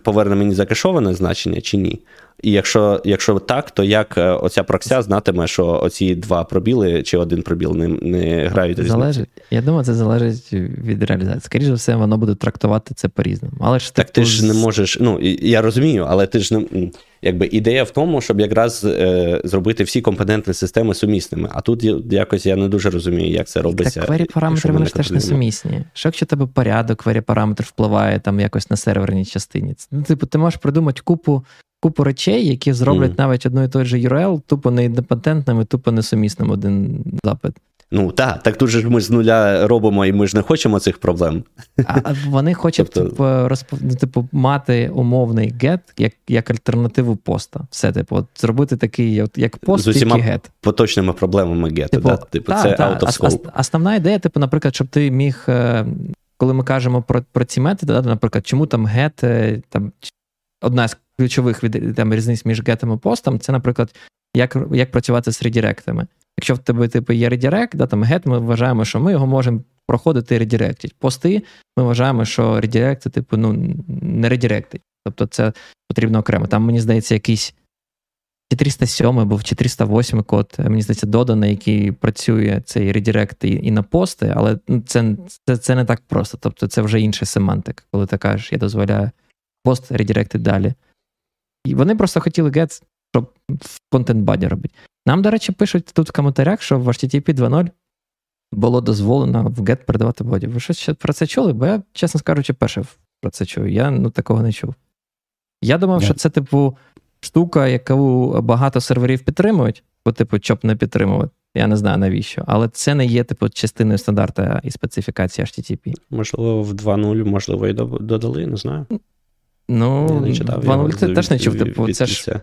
поверне мені закешоване значення чи ні? І якщо якщо так, то як е, оця прокся знатиме, що оці два пробіли чи один пробіл не не грають різниці? Залежить. Я думаю, це залежить від реалізації. Скоріше за все, воно буде трактувати це по-різному. Але ж Так ти, ти ж не можеш. Ну, я розумію, але ти ж не. Якби ідея в тому, щоб якраз е, зробити всі компонентні системи сумісними. А тут якось я не дуже розумію, як це робиться. Так, квері параметри вони ж теж не сумісні. Що якщо тебе порядок, квері параметр впливає там якось на серверній частині? Ну, типу, ти можеш придумати купу купу речей, які зроблять mm. навіть одну і той же URL, тупо не тупо несумісним один запит. Ну так, так тут же ми з нуля робимо, і ми ж не хочемо цих проблем. А Вони хочуть тобто... типу. Ну, типу, мати умовний get як як альтернативу поста. Все, типу, от зробити такий, от, як пост, з тільки get. поточними проблемами гету. Типу, да? типу, та, це та. out of scope. Основна ідея, типу, наприклад, щоб ти міг. Е, коли ми кажемо про про ці методи, да, наприклад, чому там get, е, там одна з ключових там, різниць між гетом і постом, це, наприклад, як як працювати з редіректами. Якщо в тебе типу, є редірект, да, там get, ми вважаємо, що ми його можемо проходити і редіректити. Пости ми вважаємо, що редіректи, типу, ну, не редіректить. Тобто це потрібно окремо. Там, мені здається, якийсь 407 або 408 код, мені здається, доданий, який працює цей redirect і, і на пости, але ну, це, це це, не так просто. Тобто це вже інша семантика, коли ти кажеш, я дозволяю POST redirect и далі. І вони просто хотіли GET, щоб в content body робити. Нам, до речі, пишуть тут в коментарях, що в HTTP 2.0 було дозволено в GET передавати body. Ви щось про це чули? Бо я, чесно скажучи, перше про це чую. Я ну, такого не чув. Я думав, yeah. що це, типу, штука, яку багато серверів підтримують, бо, типу, щоб не підтримувати. Я не знаю навіщо, але це не є типу частиною стандарту і специфікації HTTP. Можливо, в 2.0, можливо, і додали, не знаю. Ну, 2.0 це теж не чув. Типу, це ж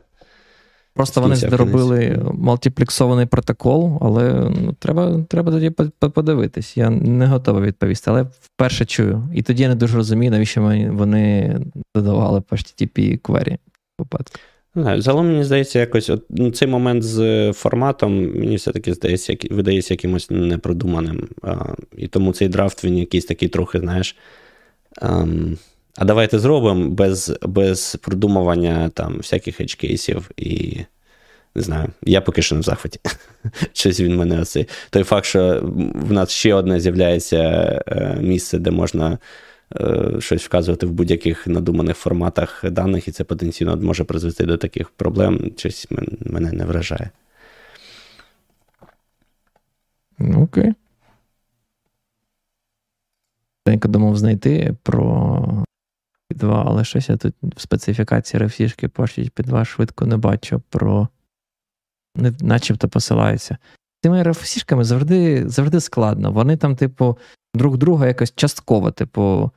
Просто вони зробили мультиплексований протокол, але ну, треба треба тоді подивитись. Я не готовий відповісти, але вперше чую. І тоді я не дуже розумію, навіщо вони додавали по HTTP query випадку. Загалом мені здається, якось от, ну, цей момент з форматом мені все-таки здається, видається якимось непродуманим. А, І тому цей драфт він якийсь такий трохи, знаєш. А, а давайте зробимо без без продумування там всяких едж-кейсів і. Не знаю, я поки що не в захваті. Щось він мене оцей. Той факт, що в нас ще одне з'являється е, місце, де можна е, щось вказувати в будь-яких надуманих форматах даних, і це потенційно може призвести до таких проблем, щось мене не вражає. Ну, окей. Я думав знайти про P2, але щось я тут в специфікації рефсішки по P2 швидко не бачу про не начебто посилаються. Тими RFC-шками завжди завжди складно. Вони там, типу, друг друга якось частково, типу,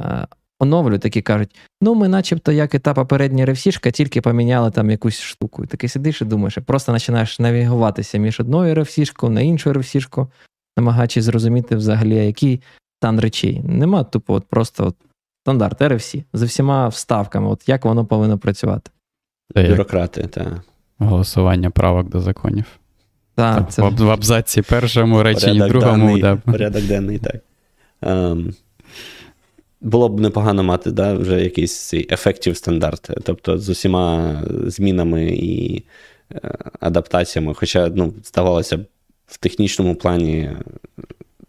е, оновлюють такі кажуть: ну, ми, начебто, як і та попередня RFC-шка, тільки поміняли там якусь штуку. І такий сидиш і думаєш, просто починаєш навігуватися між одною RFC-шкою на іншу RFC-шку, намагаючись зрозуміти взагалі, який стан речей. Нема тупо, от просто от, стандарт RFC з всіма вставками, от як воно повинно працювати. Бюрократи, так голосування правок до законів. Так, це... В абзаці першому реченні, в другому. Даний, да. Порядок денний, так. Um, було б непогано мати да, вже якийсь цей ефектів стандарт, тобто з усіма змінами і е, адаптаціями. Хоча, ну, здавалося б, в технічному плані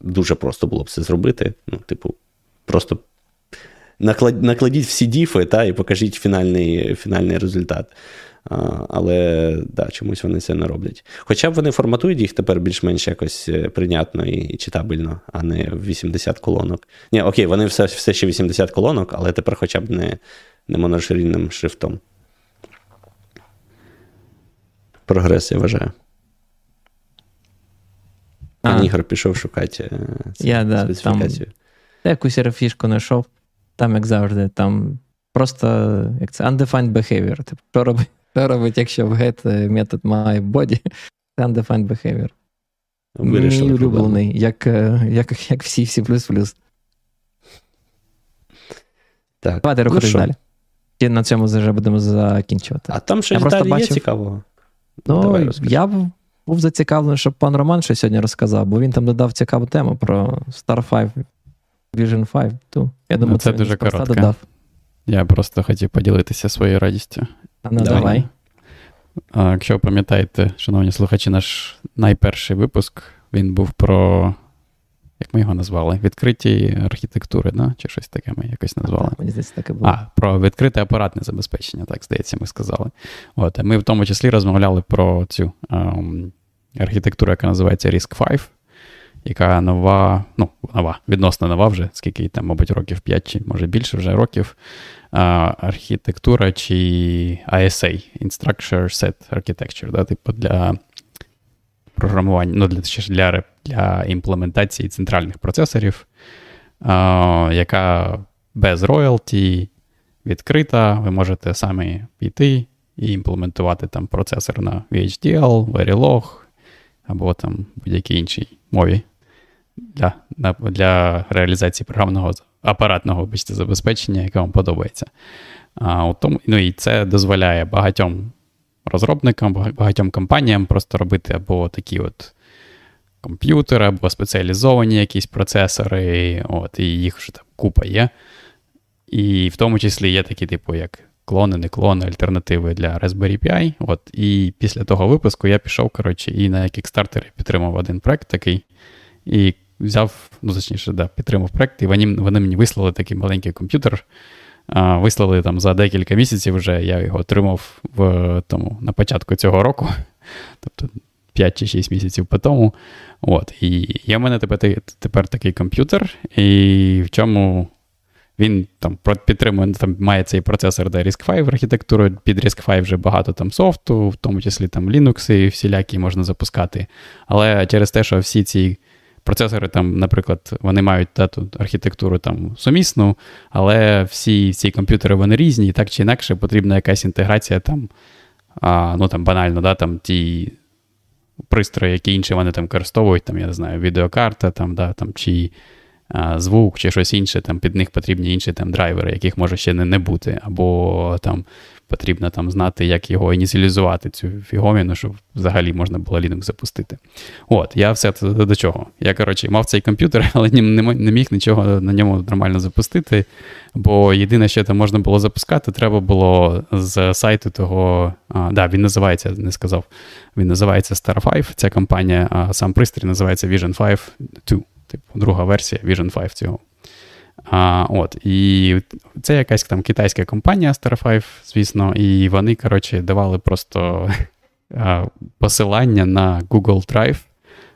дуже просто було б це зробити. Ну, типу, просто накладіть всі діфи та, і покажіть фінальний, фінальний результат. Але да, чомусь вони це не роблять. Хоча б вони форматують їх тепер більш-менш якось е, прийнятно і, і читабельно, а не 80 колонок. Ні, окей, вони все все ще 80 колонок, але тепер хоча б не не моноширинним шрифтом. Прогрес, я вважаю. Пан Ігор пішов шукати е, я, да, специфікацію. Там, я якусь рефішку знайшов, там, як завжди, там просто як це undefined behavior. Типу, що робить? Що робить, якщо в get метод має body, це undefined behavior. Мій улюблений, як як, як всі всі плюс-плюс. Так. Давайте ну рухатись ну, далі. І на цьому вже будемо закінчувати. А там щось далі бачив... є цікавого. Ну, Давай, я був зацікавлений, щоб пан Роман щось сьогодні розказав, бо він там додав цікаву тему про Star 5, Vision 5. Ту. Я думаю, ну, це, це дуже коротко. Додав. Я просто хотів поділитися своєю радістю. А ну, давай. А, Якщо ви пам'ятаєте, шановні слухачі, наш найперший випуск він був про. Як ми його назвали? Відкриті архітектури, да? чи щось таке ми якось назвали. Так, мені здається, таке було. А, про відкрите апаратне забезпечення, так здається, ми сказали. От, Ми в тому числі розмовляли про цю ем, архітектуру, яка називається RISC 5, яка нова, ну, нова, відносно нова вже, скільки там, мабуть, років 5 чи може більше вже років архітектура чи ISA, Instructure Set Architecture, да, типу для програмування, ну, для для, для імплементації центральних процесорів, а, яка без роялті, відкрита, ви можете самі піти і імплементувати там процесор на VHDL, Verilog або там будь-якій іншій мові для для реалізації програмного апаратного вибачте, забезпечення, яке вам подобається. А, у Ну і це дозволяє багатьом розробникам, багатьом компаніям просто робити або такі от комп'ютери, або спеціалізовані якісь процесори, от, і їх вже там купа є. І в тому числі є такі, типу, як клони, не клони, альтернативи для Raspberry Pi. От, І після того випуску я пішов, коротше, і на Kickstarter підтримав один проект такий. І взяв, ну точніше, да, підтримав проект, і вони вони мені вислали такий маленький комп'ютер. Вислали там за декілька місяців вже, я його отримав в тому, на початку цього року, тобто 5 чи 6 місяців по тому. От, І є в мене тепер, тепер такий комп'ютер, і в чому Він там підтримує, там має цей процесор, де RISC-V архітектуру, під RISC-V вже багато там софту, в тому числі там Linux і всілякі можна запускати. Але через те, що всі ці процесори, там, наприклад, вони мають ту архітектуру там сумісну, але всі ці комп'ютери вони різні, і так чи інакше потрібна якась інтеграція там, а, ну там банально, да, там ті пристрої, які інші вони там використовують, там, я не знаю, відеокарта, там, да, там, чи а, звук, чи щось інше, там під них потрібні інші там драйвери, яких може ще не, не бути, або там потрібно там знати, як його ініціалізувати, цю фігоміну, щоб взагалі можна було Linux запустити. От, я все це до чого. Я, коротше, мав цей комп'ютер, але не міг нічого на ньому нормально запустити. Бо єдине, що там можна було запускати, треба було з сайту того. А, да, Він називається, не сказав. Він називається Star 5, ця компанія, а сам пристрій називається Vision 5 2, типу, друга версія Vision 5 цього. А, от, І це якась там китайська компанія Starfive, звісно, і вони, коротше, давали просто посилання на Google Drive,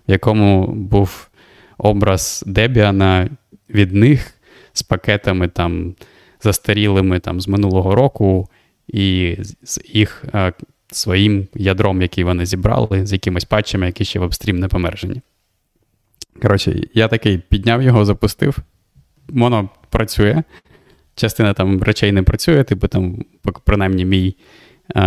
в якому був образ Debian від них з пакетами там застарілими там, з минулого року, і з їх а, своїм ядром, який вони зібрали, з якимись патчами, які ще в апстрім не помержені. Коротше, я такий підняв його, запустив воно працює. Частина там речей не працює, типу там, принаймні, мій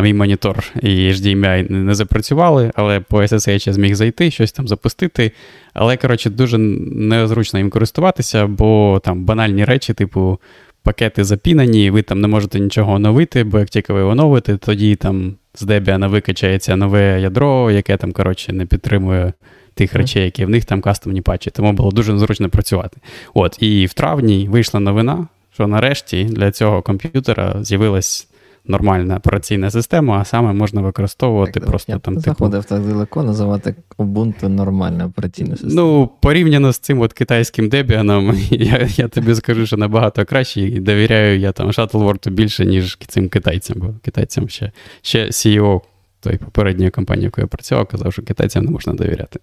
мій монітор і HDMI не запрацювали, але по SSH я зміг зайти, щось там запустити. Але, коротше, дуже незручно їм користуватися, бо там банальні речі, типу, пакети запінані, ви там не можете нічого оновити, бо як тільки ви оновите, тоді там з Debian викачається нове ядро, яке там, коротше, не підтримує тих речей, які в них там кастомні патчі. Тому було дуже незручно працювати. От, І в травні вийшла новина, що нарешті для цього комп'ютера з'явилась нормальна операційна система, а саме можна використовувати так, просто я там. Типу... заходив так далеко називати Ubuntu нормальна операційна система. Ну, порівняно з цим от китайським Debian, я я тобі скажу, що набагато краще, і довіряю я там Shuttleworth більше, ніж цим китайцям, бо китайцям ще ще CEO той попередньої компанії, яку я працював, казав, що китайцям не можна довіряти.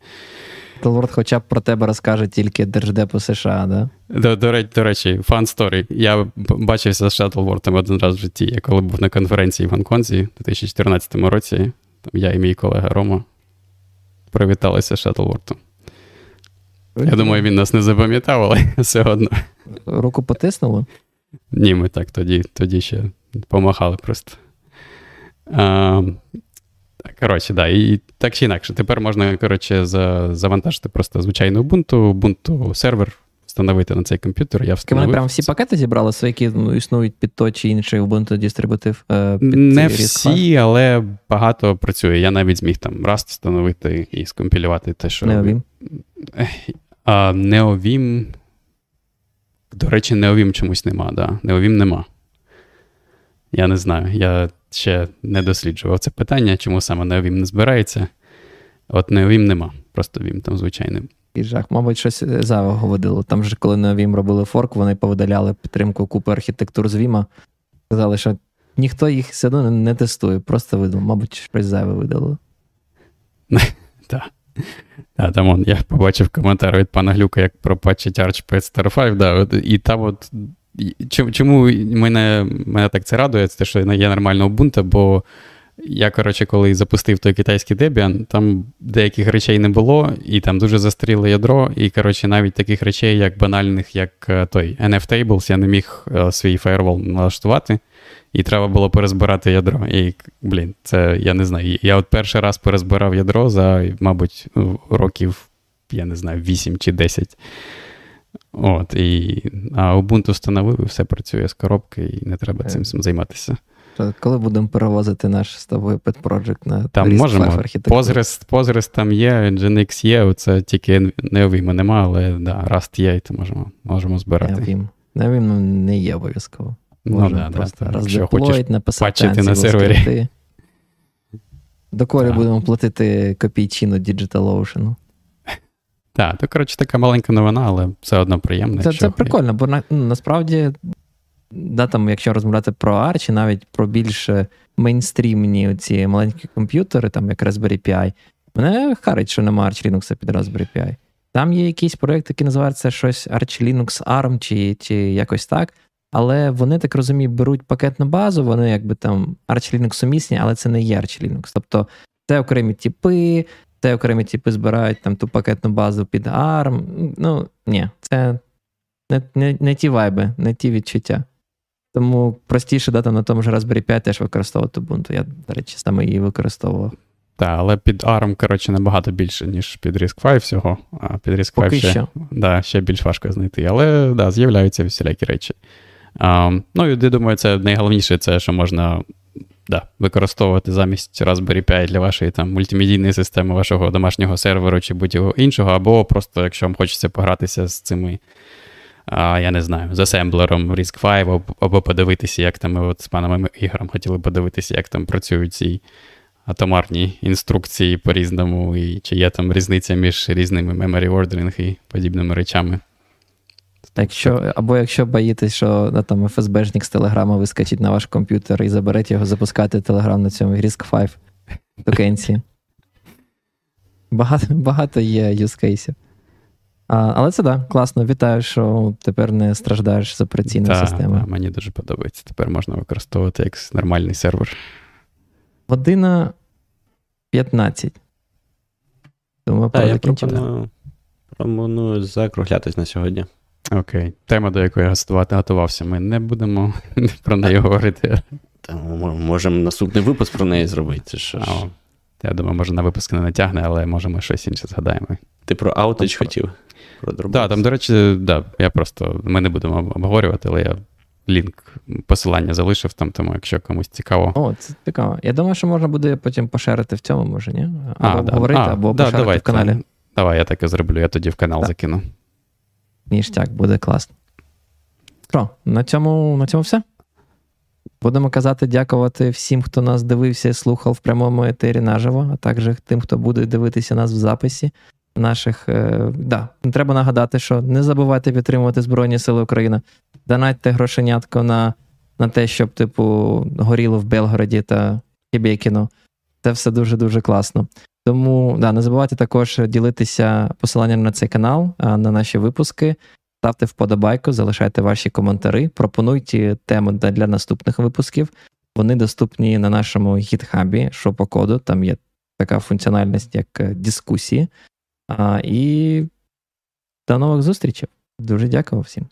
Телворд хоча б про тебе розкаже тільки Держдепу США, да? До до, до речі, фан сторі. Я бачився з Шаттлвортом один раз в житті. Я коли був на конференції в Гонконзі у 2014 році, там я і мій колега Рома привіталися з Шаттлвортом. Я думаю, він нас не запам'ятав, але все одно. Руку потиснули? Ні, ми так тоді тоді ще помахали просто. А, Коротше, да, і так чи інакше. Тепер можна коротше, завантажити просто звичайну Ubuntu, Ubuntu сервер, встановити на цей комп'ютер. Я встановив. Вони прям всі пакети зібрали, які ну, існують під той чи інший Ubuntu дистрибутив? Е, під Не всі, але багато працює. Я навіть зміг там Rust встановити і скомпілювати те, що. Neovim? А, Neovim. До речі, Neovim чомусь нема, да. Neovim нема. Я не знаю. Я ще не досліджував це питання, чому саме Neovim не збирається. От Neovim нема, просто Vim там звичайний. І жах, мабуть, щось завого водило. Там же, коли Neovim робили форк, вони повидаляли підтримку купи архітектур з Vim. Сказали, що ніхто їх все одно не тестує, просто видав, мабуть, щось зайве видало. Так. Да, там он, я побачив коментар від пана Глюка, як про патчить Arch 5 Star 5, да, і там от Чому мене мене так це радує, це те, що є нормальна Ubuntu, бо я, коротше, коли запустив той китайський Debian, там деяких речей не було, і там дуже застріле ядро, і коротше, навіть таких речей, як банальних, як е, той NF-Tables, я не міг е, свій фаєрвол налаштувати, і треба було перезбирати ядро. І, блін, це я не знаю. Я от перший раз перезбирав ядро за, мабуть, років, я не знаю, 8 чи 10. От, і, А Ubuntu встановив, і все працює з коробки, і не треба цим е. займатися. Коли будемо перевозити наш з тобою Pet Project на Там можемо. Postgres, Postgres там є, Nginx є, це тільки Neovim нема, але да, Rust є, і то можемо можемо збирати. Neovim. Neovim ну, не є обов'язково. Ну, да, просто роздеплоїть, написати на сервері. Доколі будемо платити копійчину DigitalOcean. Так, то, коротше, така маленька новина, але все одно приємна. Це це прикольно, бо на, ну, насправді, да, там, якщо розмовляти про Arch, навіть про більш мейнстрімні ці маленькі комп'ютери, там як Raspberry Pi, мене харить, що нема Arch Linux під Raspberry Pi. Там є якийсь проєкт, який називається щось Arch Linux ARM чи чи якось так. але вони, так розумію, беруть пакетну базу, вони якби там Arch Linux сумісні, але це не є Arch Linux. Тобто це окремі типи, це окремі типи збирають там ту пакетну базу під ARM. Ну, ні, це не не, не ті вайби, не ті відчуття. Тому простіше да, там на тому ж Raspberry 5 теж використовувати Ubuntu. Я, до речі, саме її використовував. Так, але під ARM, коротше, набагато більше, ніж під RISC-V всього. А під RISC-V ще, Да, ще більш важко знайти. Але да, з'являються всілякі речі. А, Ну, і я думаю, це найголовніше, це що можна да, використовувати замість Raspberry 5 для вашої там мультимедійної системи, вашого домашнього серверу чи будь-якого іншого, або просто, якщо вам хочеться погратися з цими. А, Я не знаю, з асемблером RISC-V, або подивитися, як там ми от з паном Ігорем хотіли подивитися, як там працюють ці атомарні інструкції по-різному, і чи є там різниця між різними memory ordering і подібними речами. Якщо, Або якщо боїтесь, що да, там ФСБшник з Телеграма вискочить на ваш комп'ютер і заберете його запускати Телеграм на цьому RISC 5 токенці. Багато багато є use cases. Але це так, да, класно. Вітаю, що тепер не страждаєш з операційною системою. Мені дуже подобається. Тепер можна використовувати як нормальний сервер. Година 15. Думаю, я пропоную, пропоную закруглятись на сьогодні. Окей. Тема, до якої я готувався, ми не будемо про неї говорити. Та, Можемо наступний випуск про неї зробити. Що ж. Я думаю, може на випуск не натягне, але може ми щось інше згадаємо. Ти про аутич хотів? Так, да, там, до речі, да, я просто ми не будемо обговорювати, але я лінк посилання залишив там, тому якщо комусь цікаво. О, це цікаво. Я думаю, що можна буде потім пошерити в цьому, може, ні? Або а, говорити, а, або да, пошерити давай, в каналі. Давай, я так і зроблю, я тоді в канал так. закину. Ніштяк, буде класно. Що, на цьому, на цьому все? Будемо казати, дякувати всім, хто нас дивився і слухав в прямому етері наживо, а також тим, хто буде дивитися нас в записі наших. Е, да, Треба нагадати, що не забувайте підтримувати Збройні Сили України. Донатьте грошенятко на на те, щоб, типу, горіло в Белгороді та Кібєкіно. Це все дуже-дуже класно. Тому да, не забувайте також ділитися посиланням на цей канал, на наші випуски. Ставте вподобайку, залишайте ваші коментарі, пропонуйте теми для наступних випусків. Вони доступні на нашому гітхабі, коду. Там є така функціональність, як е, дискусії. А, І до нових зустрічей. Дуже дякую всім.